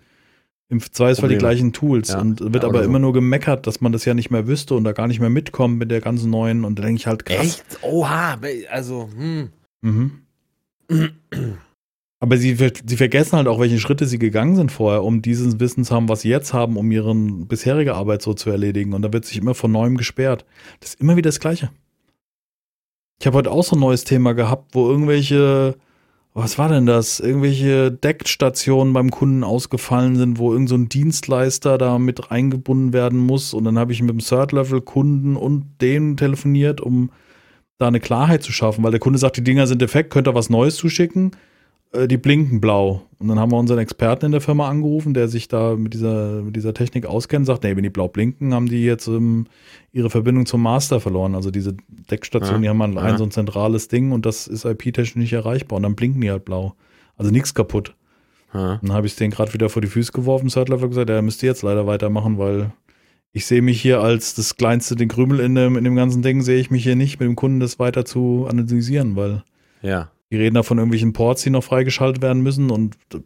im Zweifelsfall die gleichen Tools. Ja. Und wird Ja, aber so. immer nur gemeckert, dass man das ja nicht mehr wüsste und da gar nicht mehr mitkommt mit der ganzen neuen. Und da denke ich halt, krass. Echt? Oha. Also, hm. Mhm. Aber sie, sie vergessen halt auch, welche Schritte sie gegangen sind vorher, um dieses Wissen zu haben, was sie jetzt haben, um ihre bisherige Arbeit so zu erledigen. Und da wird sich immer von neuem gesperrt. Das ist immer wieder das Gleiche. Ich habe heute auch so ein neues Thema gehabt, wo irgendwelche, was war denn das? Irgendwelche Deckstationen beim Kunden ausgefallen sind, wo irgend so Dienstleister da mit eingebunden werden muss. Und dann habe ich mit dem Third-Level-Kunden und denen telefoniert, um da eine Klarheit zu schaffen, weil der Kunde sagt, die Dinger sind defekt, könnt ihr was Neues zuschicken? Äh, die blinken blau. Und dann haben wir unseren Experten in der Firma angerufen, der sich da mit dieser, mit dieser Technik auskennt, sagt, nee, wenn die blau blinken, haben die jetzt ähm, ihre Verbindung zum Master verloren. Also diese Deckstation, Ja. die haben halt Ja. ein so ein zentrales Ding und das ist IP-technisch nicht erreichbar und dann blinken die halt blau. Also nichts kaputt. Ja. Dann habe ich es denen gerade wieder vor die Füße geworfen, Third Level gesagt, ja, müsst ihr jetzt leider weitermachen, weil ich sehe mich hier als das kleinste, den Krümel in dem, in dem ganzen Ding, sehe ich mich hier nicht, mit dem Kunden das weiter zu analysieren, weil ja. Die reden da von irgendwelchen Ports, die noch freigeschaltet werden müssen und da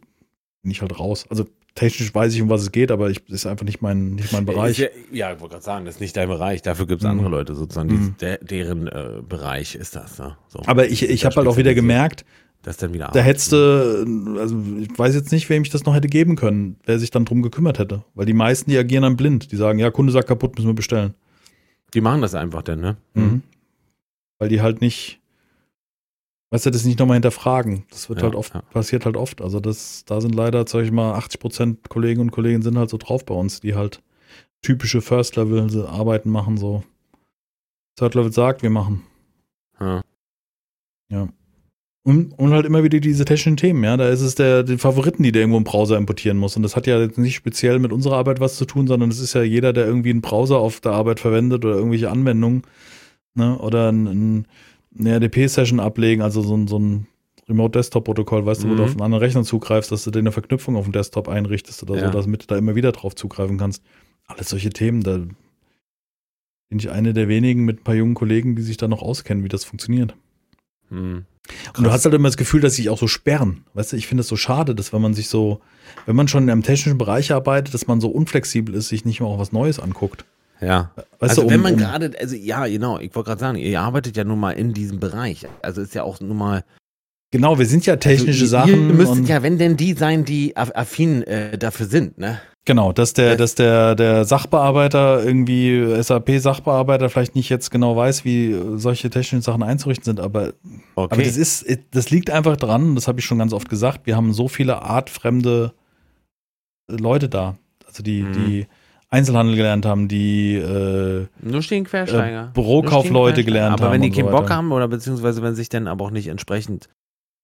bin ich halt raus. Also technisch weiß ich, um was es geht, aber ich, ist einfach nicht mein, nicht mein Bereich. Ist Ja, ja, ich wollte gerade sagen, das ist nicht dein Bereich. Dafür gibt es Mhm. andere Leute sozusagen, die, Mhm. der, deren äh, Bereich ist das. Ne? So. Aber ich, ich habe halt auch wieder gemerkt, Das dann wieder da hättest du, also ich weiß jetzt nicht, wem ich das noch hätte geben können, wer sich dann drum gekümmert hätte. Weil die meisten, die agieren dann blind. Die sagen, ja, Kunde sagt kaputt, müssen wir bestellen. Die machen das einfach dann, ne? Mhm. Weil die halt nicht, weißt du, das nicht nochmal hinterfragen. Das wird Ja, halt oft, ja. passiert halt oft. Also das, da sind leider, sag ich mal, 80 Prozent Kollegen und Kolleginnen sind halt so drauf bei uns, die halt typische First-Level-Arbeiten machen, so. Third-Level sagt, wir machen. Ja. Ja. Und, und halt immer wieder diese technischen Themen, ja. Da ist es der, die Favoriten, die der irgendwo im Browser importieren muss. Und das hat ja jetzt nicht speziell mit unserer Arbeit was zu tun, sondern es ist ja jeder, der irgendwie einen Browser auf der Arbeit verwendet oder irgendwelche Anwendungen, ne, oder ein, ein, eine RDP-Session ablegen, also so ein, so ein Remote-Desktop-Protokoll, weißt du, wo Mhm. du auf einen anderen Rechner zugreifst, dass du dir eine Verknüpfung auf dem Desktop einrichtest oder Ja. so, damit du da immer wieder drauf zugreifen kannst. Alles solche Themen, da bin ich eine der wenigen mit ein paar jungen Kollegen, die sich da noch auskennen, wie das funktioniert. Mhm. Und du hast halt immer das Gefühl, dass sie sich auch so sperren. Weißt du, ich finde es so schade, dass wenn man sich so, wenn man schon im technischen Bereich arbeitet, dass man so unflexibel ist, sich nicht mal auch was Neues anguckt. Ja. Weißt also du, wenn um- man um- gerade, also ja, genau, ich wollte gerade sagen, ihr arbeitet ja nun mal in diesem Bereich. Also ist ja auch nun mal Genau, wir sind ja technische also, Sachen. Ihr müsst ja, wenn denn die sein, die affin äh, dafür sind, ne? Genau, dass der, dass der, der Sachbearbeiter irgendwie, SAP-Sachbearbeiter vielleicht nicht jetzt genau weiß, wie solche technischen Sachen einzurichten sind, aber, okay. aber das ist, das liegt einfach dran, das habe ich schon ganz oft gesagt, wir haben so viele artfremde Leute da. Also die, mhm. die Einzelhandel gelernt haben, die äh, nur stehen Quersteiger. Äh, Bürokaufleute gelernt aber haben. Aber wenn die keinen so Bock haben oder beziehungsweise wenn sich dann aber auch nicht entsprechend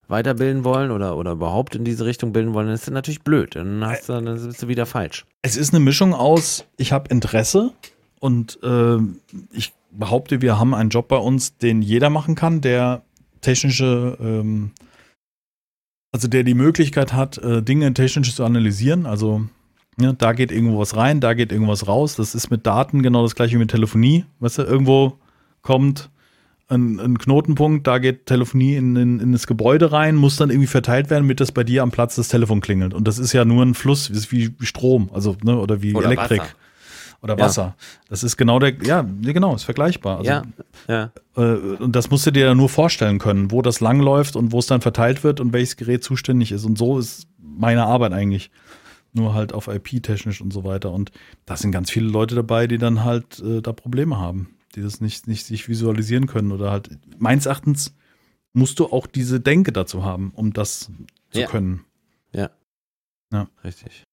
weiterbilden wollen oder, oder überhaupt in diese Richtung bilden wollen, dann ist das natürlich blöd. Dann, hast du, dann bist du wieder falsch. Es ist eine Mischung aus, ich habe Interesse und äh, ich behaupte, wir haben einen Job bei uns, den jeder machen kann, der technische, ähm, also der die Möglichkeit hat, äh, Dinge technisch zu analysieren. Also ja, da geht irgendwo was rein, da geht irgendwas raus. Das ist mit Daten genau das gleiche wie mit Telefonie. Weißt du, irgendwo kommt ein, ein Knotenpunkt, da geht Telefonie in, in, in, das Gebäude rein, muss dann irgendwie verteilt werden, damit das bei dir am Platz das Telefon klingelt. Und das ist ja nur ein Fluss, ist wie, wie Strom, also ne, oder wie oder Elektrik. Wasser. Oder Wasser. Ja. Das ist genau der, ja, genau, ist vergleichbar. Also, ja, ja. Äh, und das musst du dir ja nur vorstellen können, wo das langläuft und wo es dann verteilt wird und welches Gerät zuständig ist. Und so ist meine Arbeit eigentlich. Nur halt auf IP-technisch und so weiter. Und da sind ganz viele Leute dabei, die dann halt äh, da Probleme haben die das nicht, nicht sich visualisieren können oder halt, meines Erachtens musst du auch diese Denke dazu haben, um das zu ja. können. Ja. Ja. Richtig.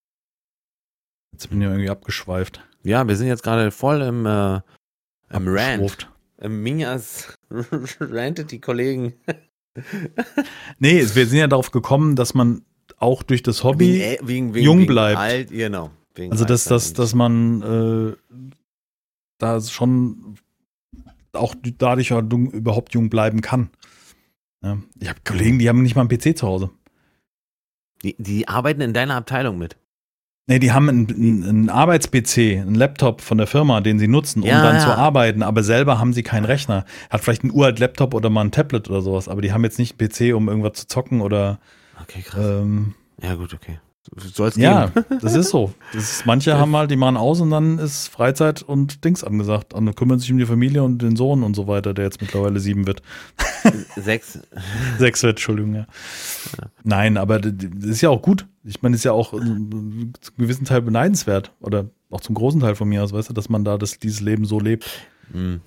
Jetzt bin ich irgendwie abgeschweift. Ja, wir sind jetzt gerade voll im, äh, im Rant. Im Minjas rantet die Kollegen. nee, wir sind ja darauf gekommen, dass man auch durch das Hobby wegen, wegen, wegen, jung bleibt. Alt, genau. also dass, dass, dass man äh, da schon auch dadurch überhaupt jung bleiben kann. Ja, ich habe Kollegen, die haben nicht mal einen PC zu Hause. Die, die arbeiten in deiner Abteilung mit. Nee, die haben einen, einen Arbeits-PC, einen Laptop von der Firma, den sie nutzen, um ja, dann ja. zu arbeiten, aber selber haben sie keinen Rechner. Hat vielleicht einen uralt Laptop oder mal ein Tablet oder sowas, aber die haben jetzt nicht einen PC, um irgendwas zu zocken oder. Okay, krass. Ähm, ja, gut, okay. Soll es Ja, das ist so. Das ist, manche haben halt, die machen aus und dann ist Freizeit und Dings angesagt. Und kümmern sich um die Familie und den Sohn und so weiter, der jetzt mittlerweile sieben wird. Sechs. Sechs wird, Entschuldigung, ja. ja. Nein, aber das ist ja auch gut. Ich meine, ist ja auch zum gewissen Teil beneidenswert. Oder auch zum großen Teil von mir aus, weißt du, dass man da das, dieses Leben so lebt. Mhm.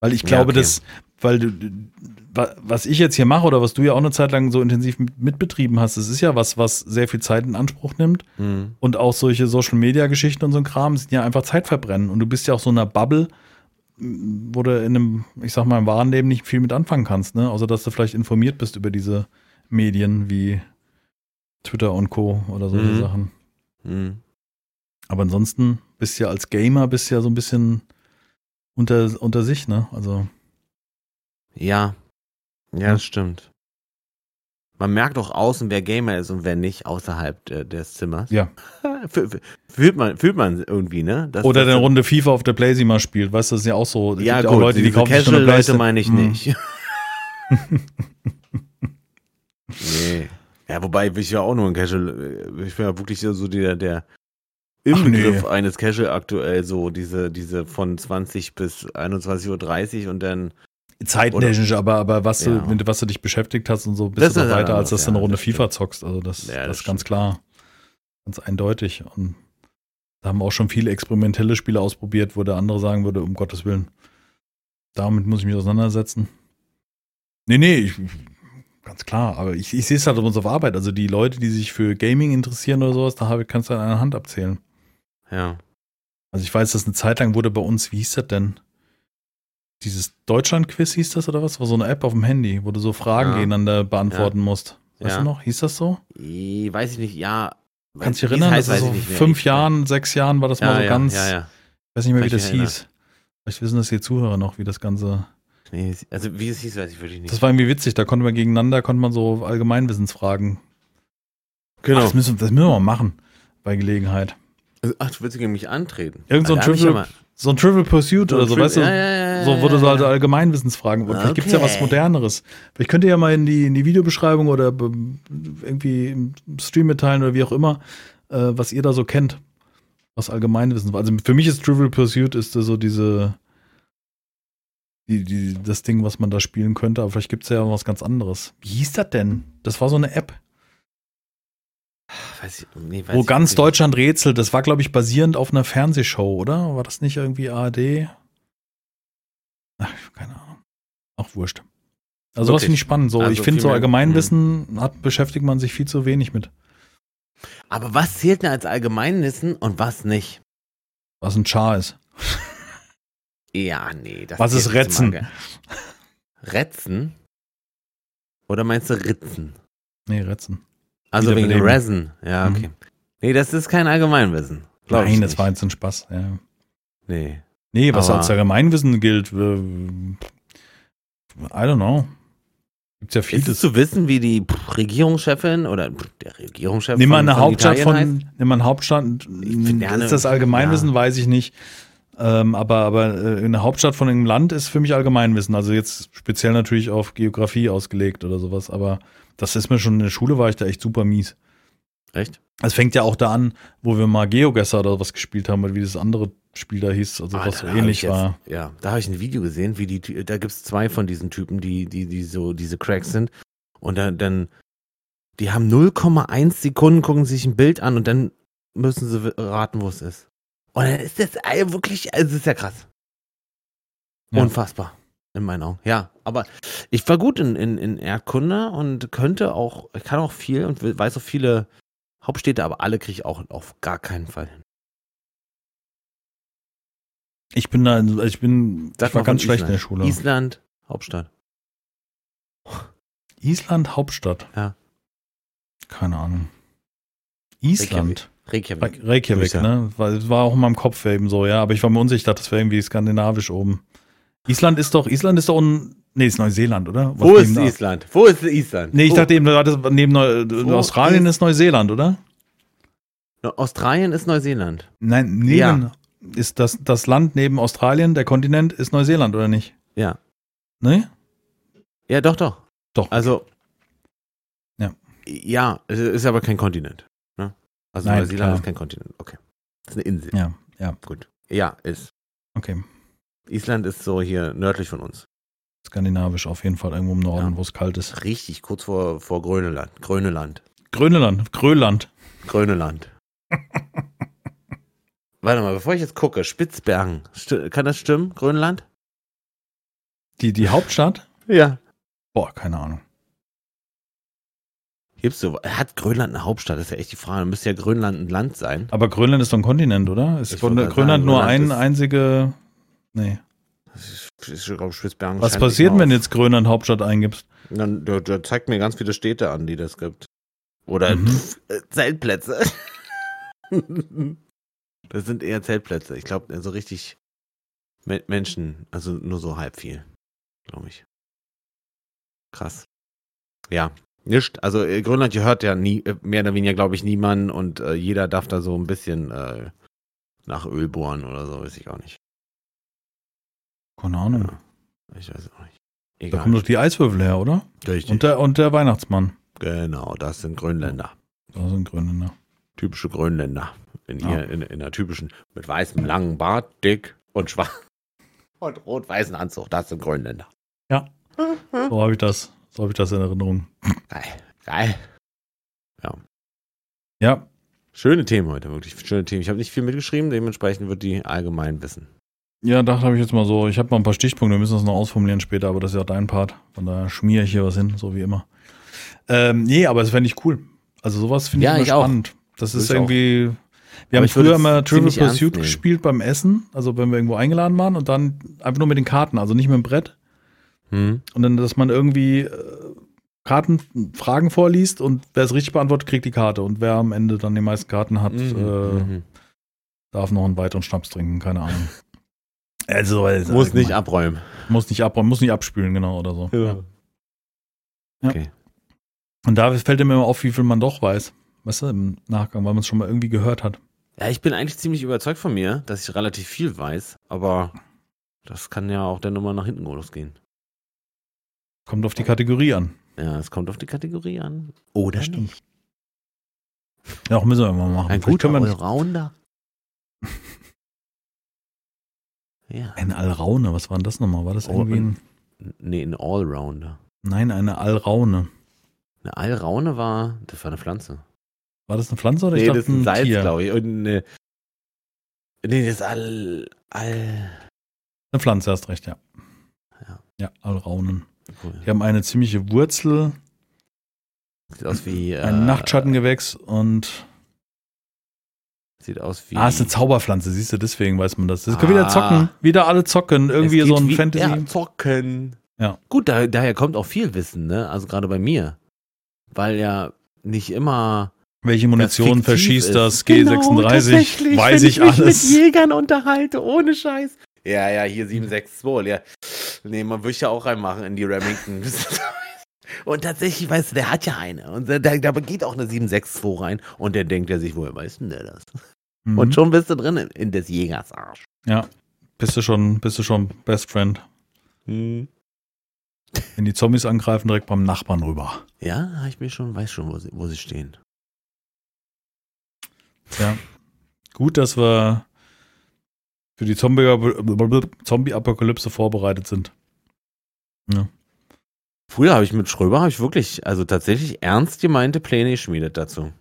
Weil ich glaube, ja, okay. dass, weil du, was ich jetzt hier mache oder was du ja auch eine Zeit lang so intensiv mitbetrieben hast, das ist ja was, was sehr viel Zeit in Anspruch nimmt. Mhm. Und auch solche Social Media Geschichten und so ein Kram sind ja einfach Zeitverbrennen. Und du bist ja auch so in einer Bubble, wo du in einem, ich sag mal, im wahren Leben nicht viel mit anfangen kannst, ne? Außer dass du vielleicht informiert bist über diese Medien wie Twitter und Co. oder solche mhm. Sachen. Mhm. Aber ansonsten bist du ja als Gamer bist ja so ein bisschen unter, unter sich, ne? Also. Ja. Ja, das stimmt. Man merkt auch außen, wer Gamer ist und wer nicht, außerhalb äh, des Zimmers. Ja. fühlt, man, fühlt man irgendwie, ne? Das, Oder der Runde FIFA auf der Playsee mal spielt, weißt du, das ist ja auch so. Es ja, gut, auch Leute, die kaufen Casual sich Leute meine ich hm. nicht. nee. Ja, wobei ich ja auch nur ein Casual, ich bin ja wirklich so der, der im Begriff nee. eines Casual aktuell so diese, diese von 20 bis 21.30 Uhr und dann Zeittechnisch, aber, aber was, ja. du, was du dich beschäftigt hast und so, bist das du doch weiter, als dass ja, du eine Runde FIFA stimmt. zockst. Also das, ja, das, das ist ganz klar. Ganz eindeutig. Und da haben wir auch schon viele experimentelle Spiele ausprobiert, wo der andere sagen würde, um Gottes Willen. Damit muss ich mich auseinandersetzen. Nee, nee, ich, ganz klar. Aber ich, ich sehe es halt auf unserer Arbeit. Also die Leute, die sich für Gaming interessieren oder sowas, da habe ich, kannst du an einer Hand abzählen. Ja. Also ich weiß, dass eine Zeit lang wurde bei uns, wie hieß das denn? Dieses Deutschland-Quiz hieß das oder was? War so eine App auf dem Handy, wo du so Fragen ja. gegeneinander beantworten ja. musst. Weißt ja. du noch? Hieß das so? Weiß ich nicht, ja. Kannst du dich erinnern? Das ist so fünf Jahren, sechs Jahren war das mal so ganz. Ja, ja. Ich weiß nicht mehr, wie das hieß. Vielleicht wissen das die Zuhörer noch, wie das Ganze. Nee, also wie es hieß, weiß ich wirklich nicht. Das war irgendwie witzig, da konnte man gegeneinander, konnte man so Allgemeinwissensfragen. Genau. Ach, das, müssen, das müssen wir mal machen, bei Gelegenheit. Also, ach, du willst gegen mich antreten? Irgend so ein, Trivial, so ein Trivial Pursuit so oder so, Tri weißt du? Ja, ja, ja, so, wo du so halt Allgemeinwissensfragen. Okay. Vielleicht gibt's ja was Moderneres. Vielleicht könnt ihr ja mal in die, in die Videobeschreibung oder irgendwie im Stream mitteilen oder wie auch immer, äh, was ihr da so kennt. Was Allgemeinwissen war. Also für mich ist Trivial Pursuit ist so diese die, die, das Ding, was man da spielen könnte, aber vielleicht gibt es ja was ganz anderes. Wie hieß das denn? Das war so eine App, Weiß ich, nee, weiß wo ich ganz nicht. Deutschland rätselt. Das war, glaube ich, basierend auf einer Fernsehshow, oder? War das nicht irgendwie ARD? Ach, keine Ahnung. Auch wurscht. Also was Wirklich? finde ich spannend. So, Also ich finde so Allgemeinwissen hat, beschäftigt man sich viel zu wenig mit. Aber was zählt denn als Allgemeinwissen und was nicht? Was ein Char ist. Ja, nee. Das Was ist Retzen? Retzen? Oder meinst du Ritzen? Nee, Retzen. Also wegen Wiederbeleben. Resin. Ja, Mhm. okay. Nee, das ist kein Allgemeinwissen. Nein, das war jetzt ein Spaß. Ja. Nee. Nee, was Aber- als Allgemeinwissen gilt, äh, I don't know. Gibt's ja Ist es vieles. zu wissen, wie die Regierungschefin oder der Regierungschef Nimm mal eine von Hauptstadt von, heißt? nimm mal eine Hauptstadt, ja eine- ist das Allgemeinwissen, weiß ich nicht. Ähm, aber aber äh, eine Hauptstadt von einem Land ist für mich Allgemeinwissen. Also jetzt speziell natürlich auf Geografie ausgelegt oder sowas. Aber das ist mir schon in der Schule war ich da echt super mies. Echt? Es fängt ja auch da an, wo wir mal Geogesser oder was gespielt haben, oder wie das andere Spiel da hieß, also was Alter, so ähnlich ich jetzt- war. Ja, da habe ich ein Video gesehen, wie die, da gibt's zwei von diesen Typen, die, die, die so diese Cracks sind. Und dann, dann die haben 0,1 Sekunden, gucken sich ein Bild an und dann müssen sie raten, wo es ist. Und dann ist das wirklich, also das ist ja krass. Ja. Unfassbar. In meinen Augen. Ja, aber ich war gut in, in, in Erdkunde und könnte auch, ich kann auch viel und weiß auch viele Hauptstädte, aber alle kriege ich auch auf gar keinen Fall hin. Ich bin da, ich bin, Sag ich war ganz schlecht in der Island. Schule. Island, Hauptstadt. Island Hauptstadt. Ja. Keine Ahnung. Island. Reykjavik. Re- Reykjavik, Grüße. ne? Weil es war auch in meinem Kopf eben so, ja, aber ich war mir unsicher, ich dachte, das wäre irgendwie skandinavisch oben. Island ist doch, Island ist doch un, nee, ist Neuseeland, oder? Was Wo ist da- Island? Wo ist Island? Nee, ich Wo? dachte eben, neben Neu Wo Australien ist- ist Neuseeland, oder? Australien ist Neuseeland. Nein, neben ist das das Land neben Australien, der Kontinent ist Neuseeland oder nicht? Ja. Ne? Ja, doch, doch. Doch. Also. Ja. Ja, es ist aber kein Kontinent. Ne? Also Nein, Neuseeland klar. ist kein Kontinent. Okay. Das ist eine Insel. Ja, ja, Gut. Ja, ist. okay. Island ist so hier nördlich von uns. Skandinavisch auf jeden Fall irgendwo im Norden, Ja. wo es kalt ist. Richtig, kurz vor, vor Gröneland. Gröneland. Gröneland, Grönland. Gröneland. Warte mal, bevor ich jetzt gucke, Spitzbergen. Kann das stimmen? Grönland? Die, die Hauptstadt? Ja. Boah, keine Ahnung. Gibt's so, hat Grönland eine Hauptstadt? Das ist ja echt die Frage. Dann müsste ja Grönland ein Land sein. Aber Grönland ist doch ein Kontinent, oder? Ist Grönland, sagen, nur Grönland ein einzige. Nee. Das ist, ich glaube, Spitzbergen Was passiert, wenn du jetzt Grönland Hauptstadt eingibst? Dann, der, der zeigt mir ganz viele Städte an, die das gibt. Oder Mhm. pff, äh, Zeltplätze. das sind eher Zeltplätze. Ich glaube, so richtig Me Menschen, also nur so halb viel, glaube ich. Krass. Ja, nicht. Also äh, Grönland gehört ja nie, äh, mehr oder weniger, glaube ich, niemand und äh, jeder darf da so ein bisschen äh, nach Öl bohren oder so, weiß ich auch nicht. Keine Ahnung. Ja, ich weiß auch nicht. Da Egal. kommen doch die Eiswürfel her, oder? Richtig. Und der, und der Weihnachtsmann. genau, das sind Grönländer. Da sind Grönländer. typische Grönländer. In, Ja. hier, in, in der typischen, mit weißem langen Bart, dick und schwarz. Und rot-weißen Anzug, das sind Grönländer. So habe ich das. So habe ich das in Erinnerung. Geil, geil. Ja, Schöne Themen heute, wirklich schöne Themen. Ich habe nicht viel mitgeschrieben, dementsprechend wird die allgemein wissen. Ja, dachte habe ich jetzt mal so. Ich habe mal ein paar Stichpunkte, wir müssen das noch ausformulieren später, aber das ist ja dein Part. Von daher schmiere ich hier was hin, so wie immer. Ähm, nee, aber das fände ich cool. Also sowas finde ich Ja, ich auch. spannend. Das ist ich auch. irgendwie. Wir Aber haben ich früher es immer Trivial Pursuit gespielt beim Essen, also wenn wir irgendwo eingeladen waren und dann einfach nur mit den Karten, also nicht mit dem Brett. Hm? Und dann, dass man irgendwie äh, Karten, Fragen vorliest und wer es richtig beantwortet, kriegt die Karte. Und wer am Ende dann die meisten Karten hat, Mhm, äh, mhm. darf noch einen weiteren Schnaps trinken, keine Ahnung. Also, also Muss nicht abräumen. Muss nicht abräumen, muss nicht abspülen, genau, oder so. Ja. Okay. Und da fällt mir immer auf, wie viel man doch weiß. Weißt du, im Nachgang, weil man es schon mal irgendwie gehört hat. Ja, ich bin eigentlich ziemlich überzeugt von mir, dass ich relativ viel weiß, aber das kann ja auch der Nummer nach hinten losgehen. Kommt auf die Kategorie an. Ja, es kommt auf die Kategorie an. Oder Das stimmt. Ja, auch müssen wir mal machen. Ein Vielleicht guter Allrounder. Ja. Eine Alraune, was war denn das nochmal? War das Oh, irgendwie ein, Nee, ein Allrounder. Nein, eine Alraune. Eine Allraune war, das war eine Pflanze. War das eine Pflanze oder ich Nee, dachte das ist ein Salz, glaube ich. Und eine, nee, das ist All, All, Eine Pflanze, hast recht, ja. Ja. Ja, Alraunen. cool. Die haben eine ziemliche Wurzel, Sieht aus wie, äh, ein Nachtschattengewächs und. Sieht aus wie. Ah, ist eine Zauberpflanze, siehst du, deswegen weiß man das. Das können Ah. wieder zocken, wieder alle zocken, irgendwie so ein wie- Fantasy. Ja, zocken. Ja. Gut, da, daher kommt auch viel Wissen, ne? Also gerade bei mir. Weil ja nicht immer. Welche Munition verschießt ist. das Genau, G36? tatsächlich, weiß wenn ich, mich alles. mit Jägern unterhalte, ohne Scheiß. Ja, ja, hier 762, ja. Nee, man würde ich ja auch reinmachen in die Remington. Und tatsächlich, weißt du, der hat ja eine. Und da, da geht auch eine 762 rein. Und der denkt er sich, woher weiß denn der das? Mhm. Und schon bist du drin in, in des Jägers Arsch. Ja, bist du schon, bist du schon Best Friend. Hm. Wenn die Zombies angreifen, direkt beim Nachbarn rüber. Ja, ich mir schon, weiß schon, wo sie, wo sie stehen. Ja. Gut, dass wir für die Zombie- Zombie-Apokalypse vorbereitet sind. Früher habe ich mit Schröber, habe ich wirklich, also tatsächlich ernst gemeinte Pläne geschmiedet dazu.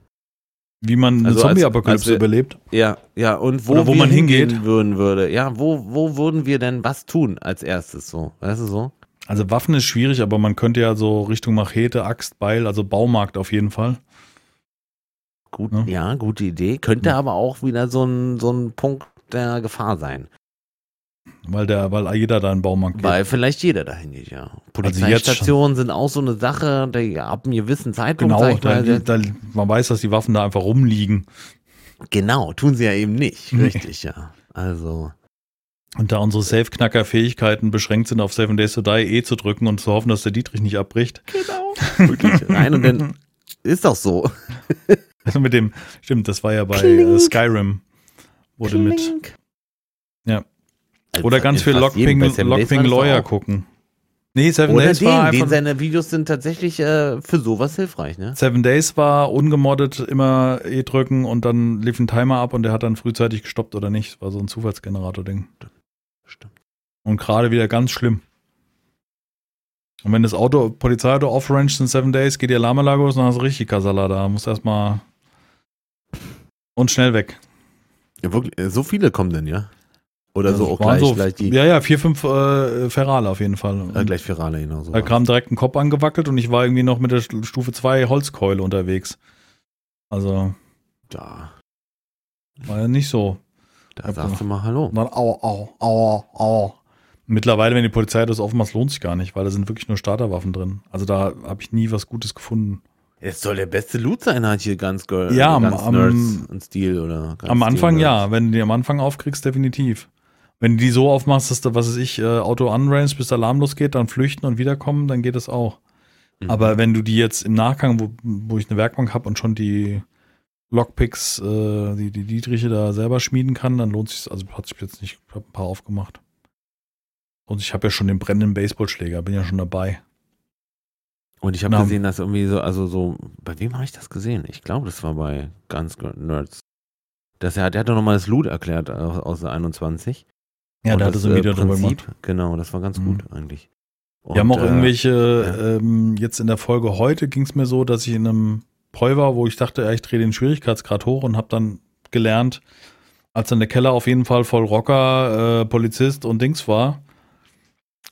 Wie man eine Also als- als Zombie-Apokalypse überlebt. Ja, ja, und wo, Oder wo man hingeht. hingehen würden würde. Ja, wo, wo würden wir denn was tun als erstes so? Weißt du so? Also Waffen ist schwierig, aber man könnte ja so Richtung Machete, Axt, Beil, also Baumarkt auf jeden Fall. Gut, Ja. ja, gute Idee. Könnte Ja. aber auch wieder so ein, so ein Punkt der Gefahr sein. Weil der, weil jeder da in den Baumarkt geht. Weil vielleicht jeder dahin geht, ja. jetzt Polizeistationen sind auch so eine Sache, die ab einem gewissen Zeitpunkt, Genau, da, mal, da, man weiß, dass die Waffen da einfach rumliegen. genau, tun sie ja eben nicht. Nee. Richtig, ja. Also, Und da unsere Safe-Knacker-Fähigkeiten beschränkt sind, auf Seven Days to Die E zu drücken und zu hoffen, dass der Dietrich nicht abbricht. genau. Wirklich. Nein, und dann ist doch so. Also mit dem, stimmt, das war ja bei Klink. äh, Skyrim. Wurde mit. Klink. Ja. Also Oder ganz viel. Lockping, Lockping war Lawyer gucken. Nee, Seven Oder Days war den, den einfach. seine Videos sind tatsächlich äh, für sowas hilfreich, ne? Seven Days war ungemoddet, immer E drücken und dann lief ein Timer ab und der hat dann frühzeitig gestoppt oder nicht. War so ein Zufallsgenerator-Ding. Stimmt. Und gerade wieder ganz schlimm. Und wenn das Auto, Polizeiauto off-rancht in Seven Days, geht die Alarmanlage los, dann hast du richtig Kasala da. Musst erstmal und schnell weg. Ja, wirklich, äh, so viele kommen denn, ja? Oder so Also auch waren gleich, gleich die Ja, ja, vier, fünf äh, Ferale auf jeden Fall. äh, gleich Virale genauso. Da kam direkt ein Kopf angewackelt und ich war irgendwie noch mit der Stufe 2 Holzkeule unterwegs. Also da, war ja nicht so. da sagst du mal Hallo. Dann au, au, au, au. Mittlerweile, wenn die Polizei das aufmacht, lohnt sich gar nicht, weil da sind wirklich nur Starterwaffen drin. Also da habe ich nie was Gutes gefunden. Es soll der beste Loot sein, hat hier ganz Girl, Ja, am- ganz am- Nerds und Stil oder ganz am Anfang Stil ja, wenn du die am Anfang aufkriegst, definitiv. Wenn du die so aufmachst, dass du, was weiß ich, äh, Auto unrange, bis der Alarm losgeht, dann flüchten und wiederkommen, dann geht das auch. Mhm. Aber wenn du die jetzt im Nachgang, wo, wo ich eine Werkbank habe und schon die Lockpicks, äh, die, die Dietriche da selber schmieden kann, dann lohnt sich also hat sich jetzt nicht, ich habe ein paar aufgemacht. Und ich habe ja schon den brennenden Baseballschläger, bin ja schon dabei. Und ich habe gesehen, dass irgendwie so, also so, bei wem habe ich das gesehen? Ich glaube, das war bei Guns Girl Nerds. Dass er, der hat doch nochmal das Loot erklärt aus, aus der 21. Ja, und da hatte so ein Video Prinzip, drüber gemacht. Genau, das war ganz mhm. gut eigentlich. Und, Wir haben auch irgendwelche, ja. ähm, jetzt in der Folge heute ging es mir so, dass ich in einem Poi war, wo ich dachte, ja, ich drehe den Schwierigkeitsgrad hoch und habe dann gelernt, als dann der Keller auf jeden Fall voll Rocker, äh, Polizist und Dings war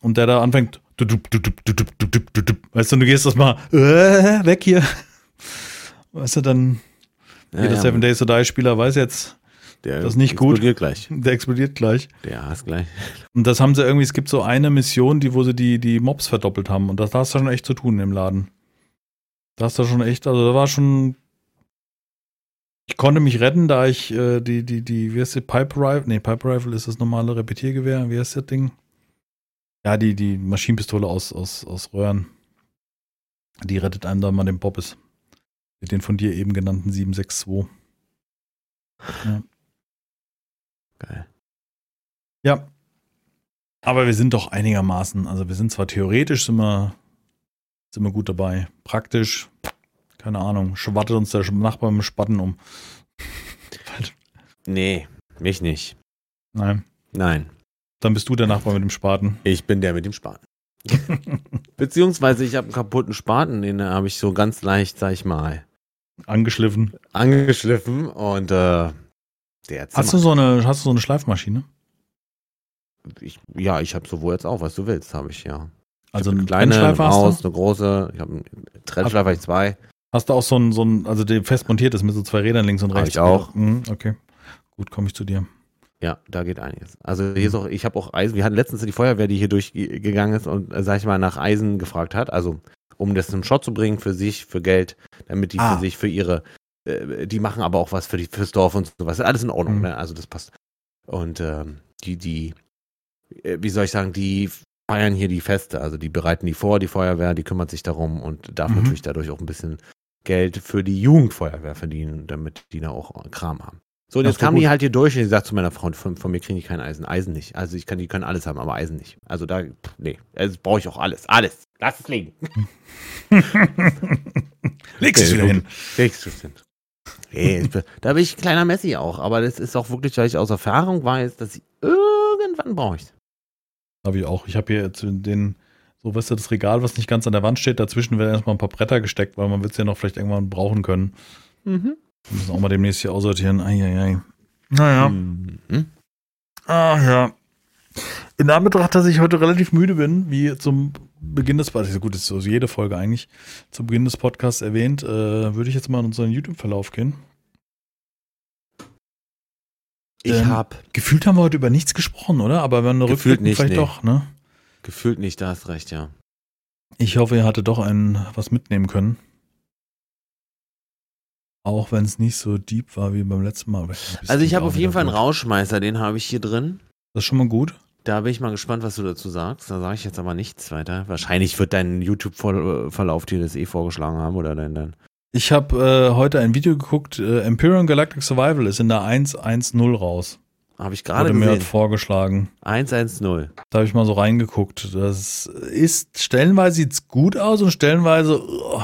und der da anfängt, du, du, du, weißt du, du gehst das mal äh, weg hier. Weißt du, dann ja, jeder ja. Seven Days to Die Spieler weiß jetzt, der das ist nicht gut. explodiert gleich. der explodiert gleich. Der hasst gleich. Und das haben sie irgendwie, es gibt so eine Mission, die, wo sie die, die Mobs verdoppelt haben. Und das, da hast du schon echt zu tun im Laden. Da hast du schon echt, also da war schon. Ich konnte mich retten, da ich äh, die, die, die, wie heißt die, Pipe Rifle? Nee, Pipe Rifle ist das normale Repetiergewehr. Wie heißt das Ding? Ja, die, die Maschinenpistole aus, aus, aus Röhren. Die rettet einem da mal den Bobbes. Mit den von dir eben genannten 762. Geil. Ja. Aber wir sind doch einigermaßen, also wir sind zwar theoretisch sind wir, sind wir gut dabei. Praktisch, keine Ahnung, schwattet uns der Nachbar mit dem Spatten um. Nee, mich nicht. Nein. Nein. Dann bist du der Nachbar mit dem Spaten. Ich bin der mit dem Spaten. Beziehungsweise ich habe einen kaputten Spaten, den habe ich so ganz leicht, sag ich mal, Angeschliffen. angeschliffen und äh, der Hast du so eine, hast du so eine Schleifmaschine? ich, ja, ich habe sowohl jetzt auch, was du willst, habe ich ja. Also eine eine kleine, eine Maus, eine große, ich habe einen Trennschleifer, habe ich zwei. Hast du auch so ein, so ein, also der fest montiert ist mit so zwei Rädern links und Hab rechts? ich auch. Mhm, okay. Gut, komme ich zu dir. Ja, da geht einiges. Also hier ist auch, ich habe auch Eisen, wir hatten letztens die Feuerwehr, die hier durchgegangen ist und, äh, sag ich mal, nach Eisen gefragt hat, also um das zum Shot zu bringen für sich, für Geld, damit die Ah. für sich, für ihre, äh, die machen aber auch was für die, fürs Dorf und sowas. Alles in Ordnung, Mhm. ne? Also das passt. Und ähm, die, die, äh, wie soll ich sagen, die feiern hier die Feste, also die bereiten die vor, die Feuerwehr, die kümmert sich darum und darf Mhm. natürlich dadurch auch ein bisschen Geld für die Jugendfeuerwehr verdienen, damit die da auch Kram haben. So, und Ach jetzt kamen die halt hier durch und ich sagte zu meiner Frau, von, von mir kriege ich kein Eisen. Eisen nicht. Also ich kann, die können alles haben, aber Eisen nicht. Also da, pff, nee, also brauche ich auch alles. Alles. Lass es liegen. Legst es Okay, wieder gut. hin. Legst es hin. Bin- da bin ich ein kleiner Messi auch, aber das ist auch wirklich, weil ich aus Erfahrung weiß, dass ich irgendwann brauche ich. Habe ich auch. Ich habe hier jetzt den, so weißt du, das Regal, was nicht ganz an der Wand steht, dazwischen werden erstmal ein paar Bretter gesteckt, weil man wird es ja noch vielleicht irgendwann brauchen können. Mhm. Wir müssen auch mal demnächst hier aussortieren. Eieiei. Naja. Mhm. Ah, ja. In Anbetracht, dass ich heute relativ müde bin, wie zum Beginn des Podcasts, gut, das ist so jede Folge eigentlich, zum Beginn des Podcasts erwähnt, äh, würde ich jetzt mal in unseren YouTube-Verlauf gehen. Ich habe Gefühlt haben wir heute über nichts gesprochen, oder? Aber wenn wir Gefühlt rückblicken, nicht, vielleicht nee. doch, ne? gefühlt nicht, da hast recht, ja. Ich hoffe, ihr hattet doch ein, was mitnehmen können. Auch wenn es nicht so deep war wie beim letzten Mal. Also ich habe auf jeden Fall einen gut. Rauschmeißer, den habe ich hier drin. Das ist schon mal gut. Da bin ich mal gespannt, was du dazu sagst. Da sage ich jetzt aber nichts weiter. Wahrscheinlich wird dein YouTube-Verlauf dir das eh vorgeschlagen haben oder dein, dein. Ich habe äh, heute ein Video geguckt, äh, Imperial Galactic Survival ist in der 1.1.0 raus. Habe ich gerade Wurde mir gesehen. vorgeschlagen. 110. Da habe ich mal so reingeguckt. Das ist, stellenweise sieht's gut aus und stellenweise, oh,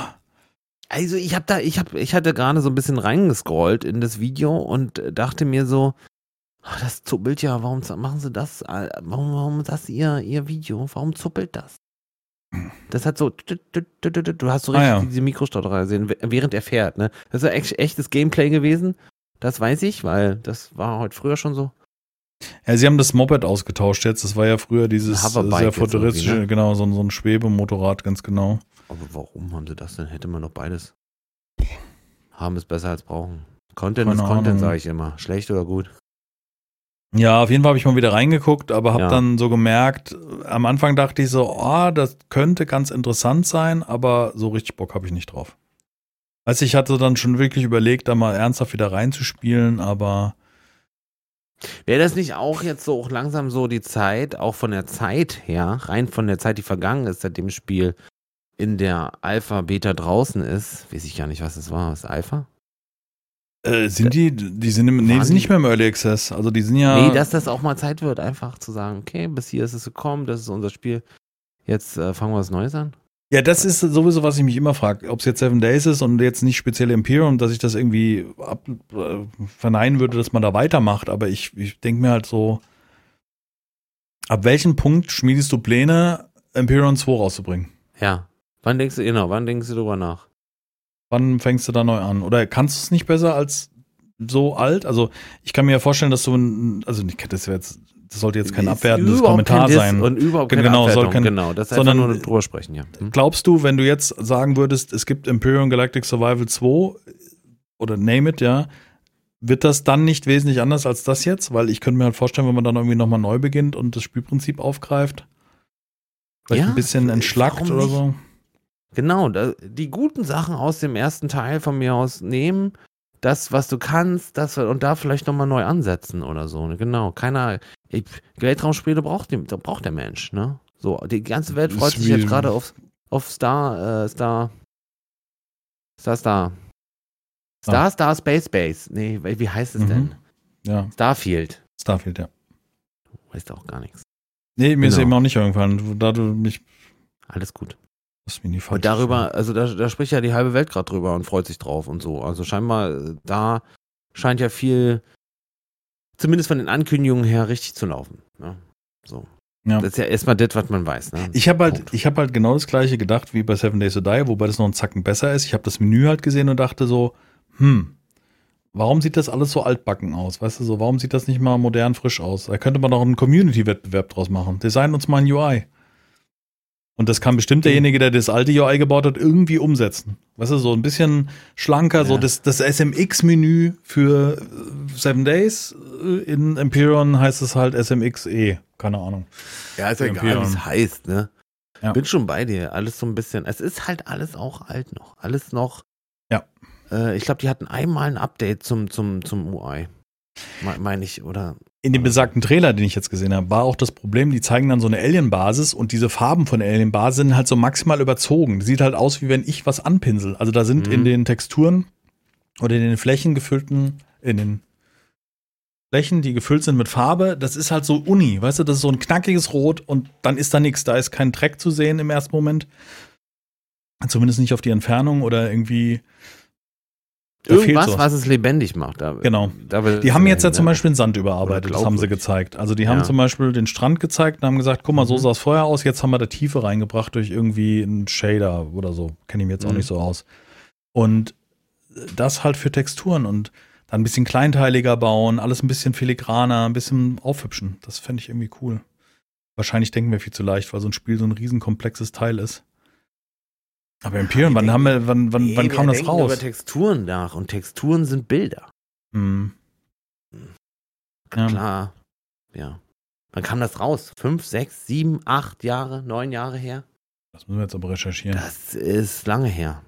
Also ich habe da, ich habe, ich hatte gerade so ein bisschen reingescrollt in das Video und dachte mir so, ach, das zuppelt ja, warum machen sie das? Äh, Warum, warum ist das ihr, ihr Video? Warum zuppelt das? Das hat so, du hast so Ah, richtig ja. diese Mikrostotterer gesehen, während er fährt, ne? Das ist ja echt, echtes Gameplay gewesen. Das weiß ich, weil das war heute früher schon so. Ja, sie haben das Moped ausgetauscht jetzt. Das war ja früher dieses sehr futuristische, ne? genau, so, ein- so ein Schwebemotorrad, ganz genau. Aber warum haben sie das denn? Hätte man doch beides. Haben ist besser als brauchen. Content Keine ist Content, sage ich immer. Schlecht oder gut. Ja, auf jeden Fall habe ich mal wieder reingeguckt, aber habe Ja. dann so gemerkt, am Anfang dachte ich so, oh, das könnte ganz interessant sein, aber so richtig Bock habe ich nicht drauf. Also ich hatte dann schon wirklich überlegt, da mal ernsthaft wieder reinzuspielen, aber Wäre das nicht auch jetzt so auch langsam so die Zeit, auch von der Zeit her, rein von der Zeit, die vergangen ist, seit dem Spiel in der Alpha Beta draußen ist, weiß ich gar nicht, was es war, was Alpha? Äh, sind die, die sind, im, nee, die sind nicht mehr im Early Access, also die sind ja, Nee, dass das auch mal Zeit wird, einfach zu sagen, okay, bis hier ist es gekommen, das ist unser Spiel. Jetzt äh, fangen wir was Neues an. ja, das ist sowieso, was ich mich immer frage, ob es jetzt Seven Days ist und jetzt nicht speziell Imperium, dass ich das irgendwie ab, äh, verneinen würde, dass man da weitermacht, aber ich, ich denke mir halt so, ab welchem Punkt schmiedest du Pläne, Imperium 2 rauszubringen? Ja. Wann denkst du, genau, wann denkst du drüber nach? Wann fängst du da neu an? Oder kannst du es nicht besser als so alt? Also ich kann mir ja vorstellen, dass du, ein, also nicht, das, jetzt, das sollte jetzt kein abwertendes Kommentar kein sein. Und überhaupt keine Genau, soll kein- genau, das ist sondern- nur drüber sprechen, ja. Hm? Glaubst du, wenn du jetzt sagen würdest, es gibt Imperium Galactic Survival 2 oder name it, ja, wird das dann nicht wesentlich anders als das jetzt? Weil ich könnte mir halt vorstellen, wenn man dann irgendwie nochmal neu beginnt und das Spielprinzip aufgreift, vielleicht Ja, ein bisschen entschlackt oder so. Genau, da, die guten Sachen aus dem ersten Teil von mir aus nehmen, das, was du kannst, das und da vielleicht nochmal neu ansetzen oder so. ne? Genau, keiner. Ich, Weltraumspiele braucht, die, braucht der Mensch, ne? So, die ganze Welt Ist freut sich jetzt gerade auf, auf Star, äh, Star. Star, Star. Star, Ah. Star, Space Base. Nee, wie heißt es Mhm. denn? Ja, Starfield. Starfield, ja. Weißt auch gar nichts. Nee, mir ist Genau. eben auch nicht irgendwann, da du mich Alles gut. Hast mich nie Und darüber, also da, da spricht ja die halbe Welt gerade drüber und freut sich drauf und so. Also scheinbar, äh, da scheint ja viel, zumindest von den Ankündigungen her, richtig zu laufen. Ja. So. Ja. Das ist ja erstmal das, was man weiß. Ne? Ich habe halt, ich habe halt genau das gleiche gedacht wie bei Seven Days to Die, wobei das noch einen Zacken besser ist. Ich habe das Menü halt gesehen und dachte so, hm, warum sieht das alles so altbacken aus? Weißt du so, warum sieht das nicht mal modern frisch aus? Da könnte man doch einen Community-Wettbewerb draus machen. Design uns mal ein UI. Und das kann bestimmt derjenige, der das alte UI gebaut hat, irgendwie umsetzen. Weißt du, so ein bisschen schlanker, so Ja. das, das SMX-Menü für äh, Seven Days. äh, In Empyrean heißt es halt SMXE. Keine Ahnung. Ja, ist ja egal, wie es heißt, ne? Ja. Bin schon bei dir. Alles so ein bisschen. Es ist halt alles auch alt noch. Alles noch. Ja. Äh, ich glaube, die hatten einmal ein Update zum, zum, zum UI. Me- Meine ich, oder? In dem besagten Trailer, den ich jetzt gesehen habe, war auch das Problem, die zeigen dann so eine Alien-Basis und diese Farben von der Alien-Basis sind halt so maximal überzogen. Sieht halt aus, wie wenn ich was anpinsel. Also da sind Mhm. in den Texturen oder in den Flächen gefüllten, in den Flächen, die gefüllt sind mit Farbe, das ist halt so Uni, weißt du, das ist so ein knackiges Rot und dann ist da nichts, da ist kein Dreck zu sehen im ersten Moment. Zumindest nicht auf die Entfernung oder irgendwie. Da Irgendwas, sowas. was es lebendig macht. Da, Genau. Da Die haben jetzt ja zum Beispiel den Sand überarbeitet, das haben sie gezeigt. Also die haben Ja. zum Beispiel den Strand gezeigt und haben gesagt, guck mal, so Mhm. sah es vorher aus, jetzt haben wir da Tiefe reingebracht durch irgendwie einen Shader oder so. Kenne ich mir jetzt auch Mhm. nicht so aus. Und das halt für Texturen und dann ein bisschen kleinteiliger bauen, alles ein bisschen filigraner, ein bisschen aufhübschen. Das fände ich irgendwie cool. Wahrscheinlich denken wir viel zu leicht, weil so ein Spiel so ein riesen komplexes Teil ist. Aber Imperium, wann wir haben wir, wann, wann, Nee, wann wir kam das denken raus? über Texturen nach und Texturen sind Bilder. Hm. Ja. Klar. Ja. Wann kam das raus? Fünf, sechs, sieben, acht Jahre, neun Jahre her? Das müssen wir jetzt aber recherchieren. Das ist lange her.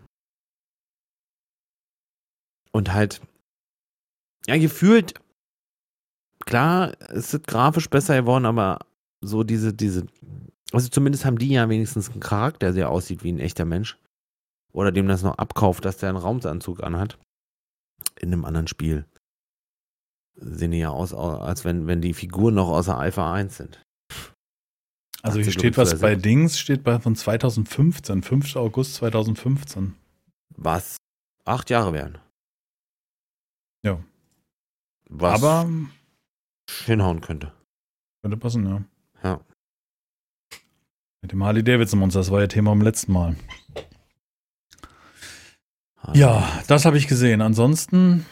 Und halt, ja, gefühlt, klar, es ist grafisch besser geworden, aber so diese, diese, also zumindest haben die ja wenigstens einen Charakter, der aussieht wie ein echter Mensch. Oder dem das noch abkauft, dass der einen Raumsanzug anhat. In einem anderen Spiel. Sehen die ja aus, als wenn, wenn die Figuren noch außer Alpha 1 sind. Also hier 18, steht was bei 2006. Dings, steht bei von 2015, 5. August 2015. Was acht Jahre wären. Ja. Was Aber hinhauen könnte. könnte passen, ja. Ja. Mit dem Harley Davidson Monster, das war ja Thema beim letzten Mal. Ja, das habe ich gesehen. Ansonsten,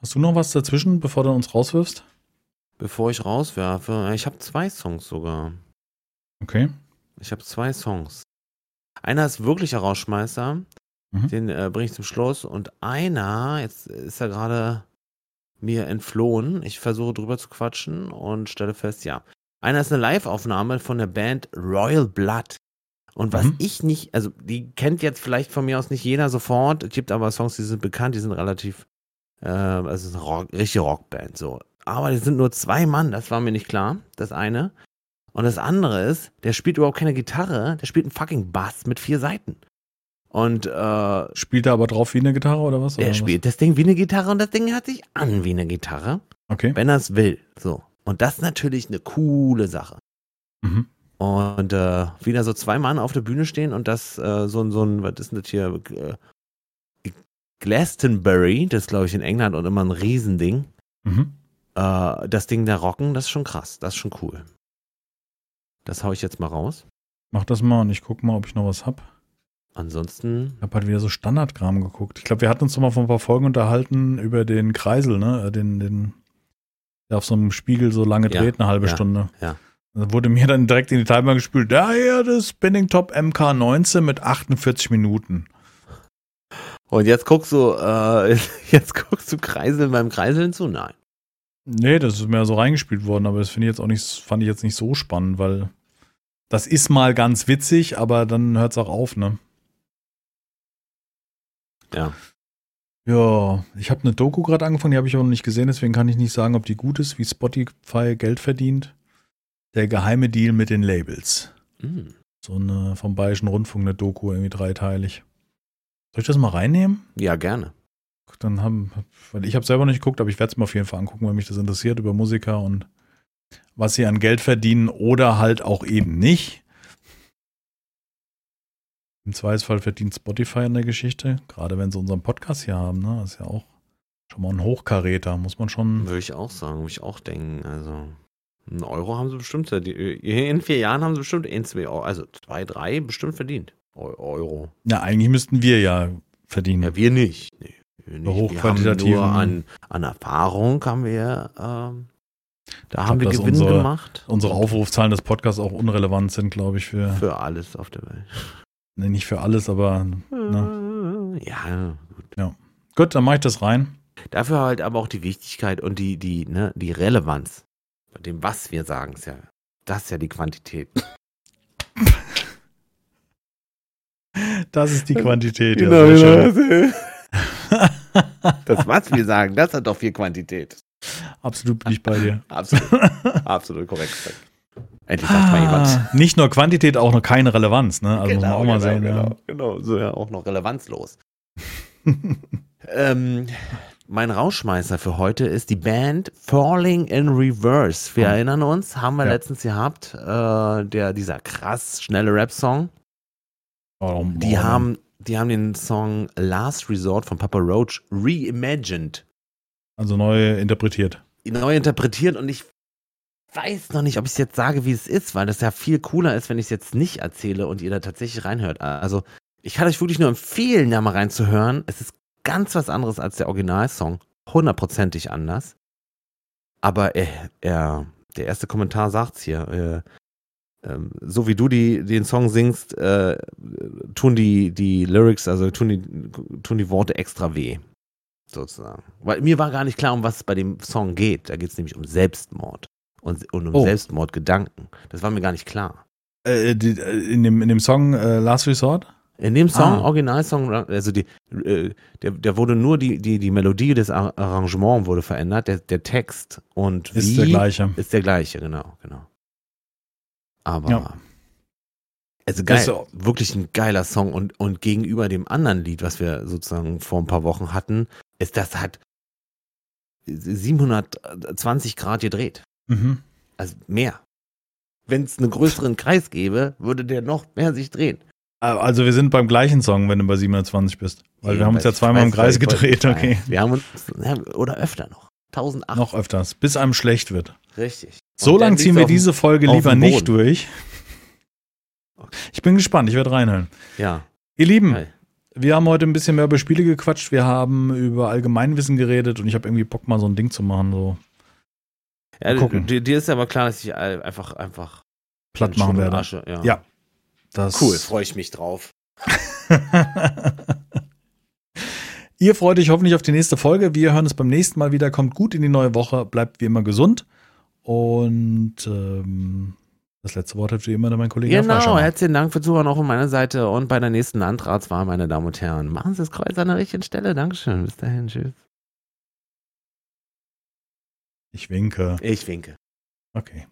hast du noch was dazwischen, bevor du uns rauswirfst? Bevor ich rauswerfe, ich habe zwei Songs sogar. Okay. Ich habe zwei Songs. Einer ist wirklicher Rausschmeißer, Mhm. den äh, bringe ich zum Schluss. Und einer, jetzt ist er gerade mir entflohen. Ich versuche drüber zu quatschen und stelle fest, ja. Einer ist eine Live-Aufnahme von der Band Royal Blood. Und was Mhm. ich nicht, also die kennt jetzt vielleicht von mir aus nicht jeder sofort. Es gibt aber Songs, die sind bekannt, die sind relativ, äh, also es ist eine Rock, richtige Rockband, so. Aber die sind nur zwei Mann, das war mir nicht klar. Das eine. Und das andere ist, der spielt überhaupt keine Gitarre, der spielt einen fucking Bass mit vier Seiten. Und äh, Spielt er aber drauf wie eine Gitarre oder was? er oder spielt das Ding wie eine Gitarre und das Ding hört sich an wie eine Gitarre? Okay. wenn er es will. So. Und das ist natürlich eine coole Sache. Mhm. Und äh, wieder so zwei Mann auf der Bühne stehen und das äh, so, ein- so ein, was ist denn das hier? Äh, Glastonbury, das glaube ich in England und immer ein Riesending. Mhm. Äh, das Ding da rocken, das ist schon krass, das ist schon cool. Das hau ich jetzt mal raus. Mach das mal und ich guck mal, ob ich noch was hab. Ansonsten, Ich habe halt wieder so Standardkram geguckt. Ich glaube, wir hatten uns noch mal vor ein paar Folgen unterhalten über den Kreisel, ne? Äh, Den, den, der auf so einem Spiegel so lange Ja, dreht, eine halbe ja, Stunde. ja. Da wurde mir dann direkt in die Timer gespült. Da ja, das Spinning Top MK19 mit 48 Minuten. Und jetzt guckst du, äh, jetzt guckst du Kreiseln beim Kreiseln zu? Nein. Nee, das ist mir so reingespielt worden, aber das finde ich jetzt auch nicht, fand ich jetzt nicht so spannend, weil das ist mal ganz witzig, aber dann hört es auch auf, ne? Ja. Ja, ich habe eine Doku gerade angefangen, die habe ich auch noch nicht gesehen, deswegen kann ich nicht sagen, ob die gut ist, wie Spotify Geld verdient. Der geheime Deal mit den Labels. Hm. So eine vom Bayerischen Rundfunk, eine Doku, irgendwie dreiteilig. Soll ich das mal reinnehmen? Ja, gerne. Dann haben, weil ich habe selber noch nicht geguckt, aber ich werde es mir auf jeden Fall angucken, weil mich das interessiert über Musiker und was sie an Geld verdienen oder halt auch eben nicht. Im Zweifelsfall verdient Spotify in der Geschichte, gerade wenn sie unseren Podcast hier haben, ne? Das ist ja auch schon mal ein Hochkaräter, muss man schon. Würde ich auch sagen, würde ich auch denken. Also, Ein Euro haben sie bestimmt, die- in vier Jahren haben sie bestimmt ein, zwei also zwei, drei bestimmt verdient. Eu- Euro. Ja, eigentlich müssten wir ja verdienen. Ja, wir nicht. Nee, wir nicht. Wir haben nur an, an Erfahrung haben wir, ähm, da haben wir dass Gewinn unsere- gemacht. Unsere Aufrufzahlen des Podcasts auch unrelevant sind, glaube ich, für, Für alles auf der Welt. nee, nicht für alles, aber ne. Ja, gut, dann mache ich das rein. Dafür halt aber auch die Wichtigkeit und die, die, ne, die Relevanz bei dem, was wir sagen, ist ja, das ist ja die Quantität. Das ist die Quantität. Genau, ja, sehr schön. Das, was wir sagen, das hat doch viel Quantität. Absolut bin ich bei dir. Absolut, absolut korrekt. Endlich sagt mal jemand. Ah, nicht nur Quantität, auch noch keine Relevanz, ne? Also muss man auch mal sagen. genau, genau, so ja auch noch relevanzlos. ähm, mein Rauschmeißer für heute ist die Band Falling in Reverse. Wir Oh. erinnern uns, haben wir Ja. letztens gehabt, äh, der, dieser krass schnelle Rap-Song. Warum- Die haben, die haben den Song Last Resort von Papa Roach reimagined, Also neu interpretiert. neu interpretiert und ich weiß noch nicht, ob ich es jetzt sage, wie es ist, weil das ja viel cooler ist, wenn ich es jetzt nicht erzähle und ihr da tatsächlich reinhört. Also ich kann euch wirklich nur empfehlen, da mal reinzuhören. Es ist ganz was anderes als der Originalsong, hundertprozentig anders. Aber er, er, der erste Kommentar sagt's hier. Äh, ähm, so wie du die, den Song singst, äh, tun die, die Lyrics, also tun die, tun die Worte extra weh. Sozusagen. Weil mir war gar nicht klar, um was es bei dem Song geht. Da geht es nämlich um Selbstmord und, und um Oh. Selbstmordgedanken. Das war mir gar nicht klar. Äh, die, äh, in, dem, in dem Song äh, Last Resort? In dem Song, Ah. Originalsong, also die, äh, der, der wurde nur die, die, die Melodie des Ar- Arrangements wurde verändert, der, der Text und Ist wie der gleiche. ist der gleiche, genau, genau. Aber Ja. also geil, ist auch- wirklich ein geiler Song und, und gegenüber dem anderen Lied, was wir sozusagen vor ein paar Wochen hatten, ist das halt 720 Grad gedreht. Mhm. Also mehr. Wenn es einen größeren Kreis gäbe, würde der noch mehr sich drehen. Äh, Also wir sind beim gleichen Song, wenn du bei 720 bist. Weil wir haben uns ja zweimal weiß, im Kreis gedreht, okay. Wir haben uns, ja, oder öfter noch. 1008. Noch öfters, bis einem schlecht wird. Richtig. So lange ziehen wir diese Folge lieber nicht durch. Ich bin gespannt, ich werde reinhören. Ja. Ihr Lieben, Geil. wir haben heute ein bisschen mehr über Spiele gequatscht, wir haben über Allgemeinwissen geredet und ich habe irgendwie Bock mal so ein Ding zu machen, so ja dir, dir ist aber klar, dass ich einfach, einfach platt machen werde. Asche, ja. Ja. Das Cool, freue ich mich drauf. Ihr freut euch hoffentlich auf die nächste Folge. Wir hören uns beim nächsten Mal wieder. Kommt gut in die neue Woche, bleibt wie immer gesund. Und ähm, das letzte Wort hat wie immer mein Kollege Genau, herzlichen Dank für Zuhören auch von meiner Seite und bei der nächsten Landratswahl, meine Damen und Herren. Machen Sie das Kreuz an der richtigen Stelle. Dankeschön. Bis dahin. Tschüss. Ich winke. Ich winke. Okay.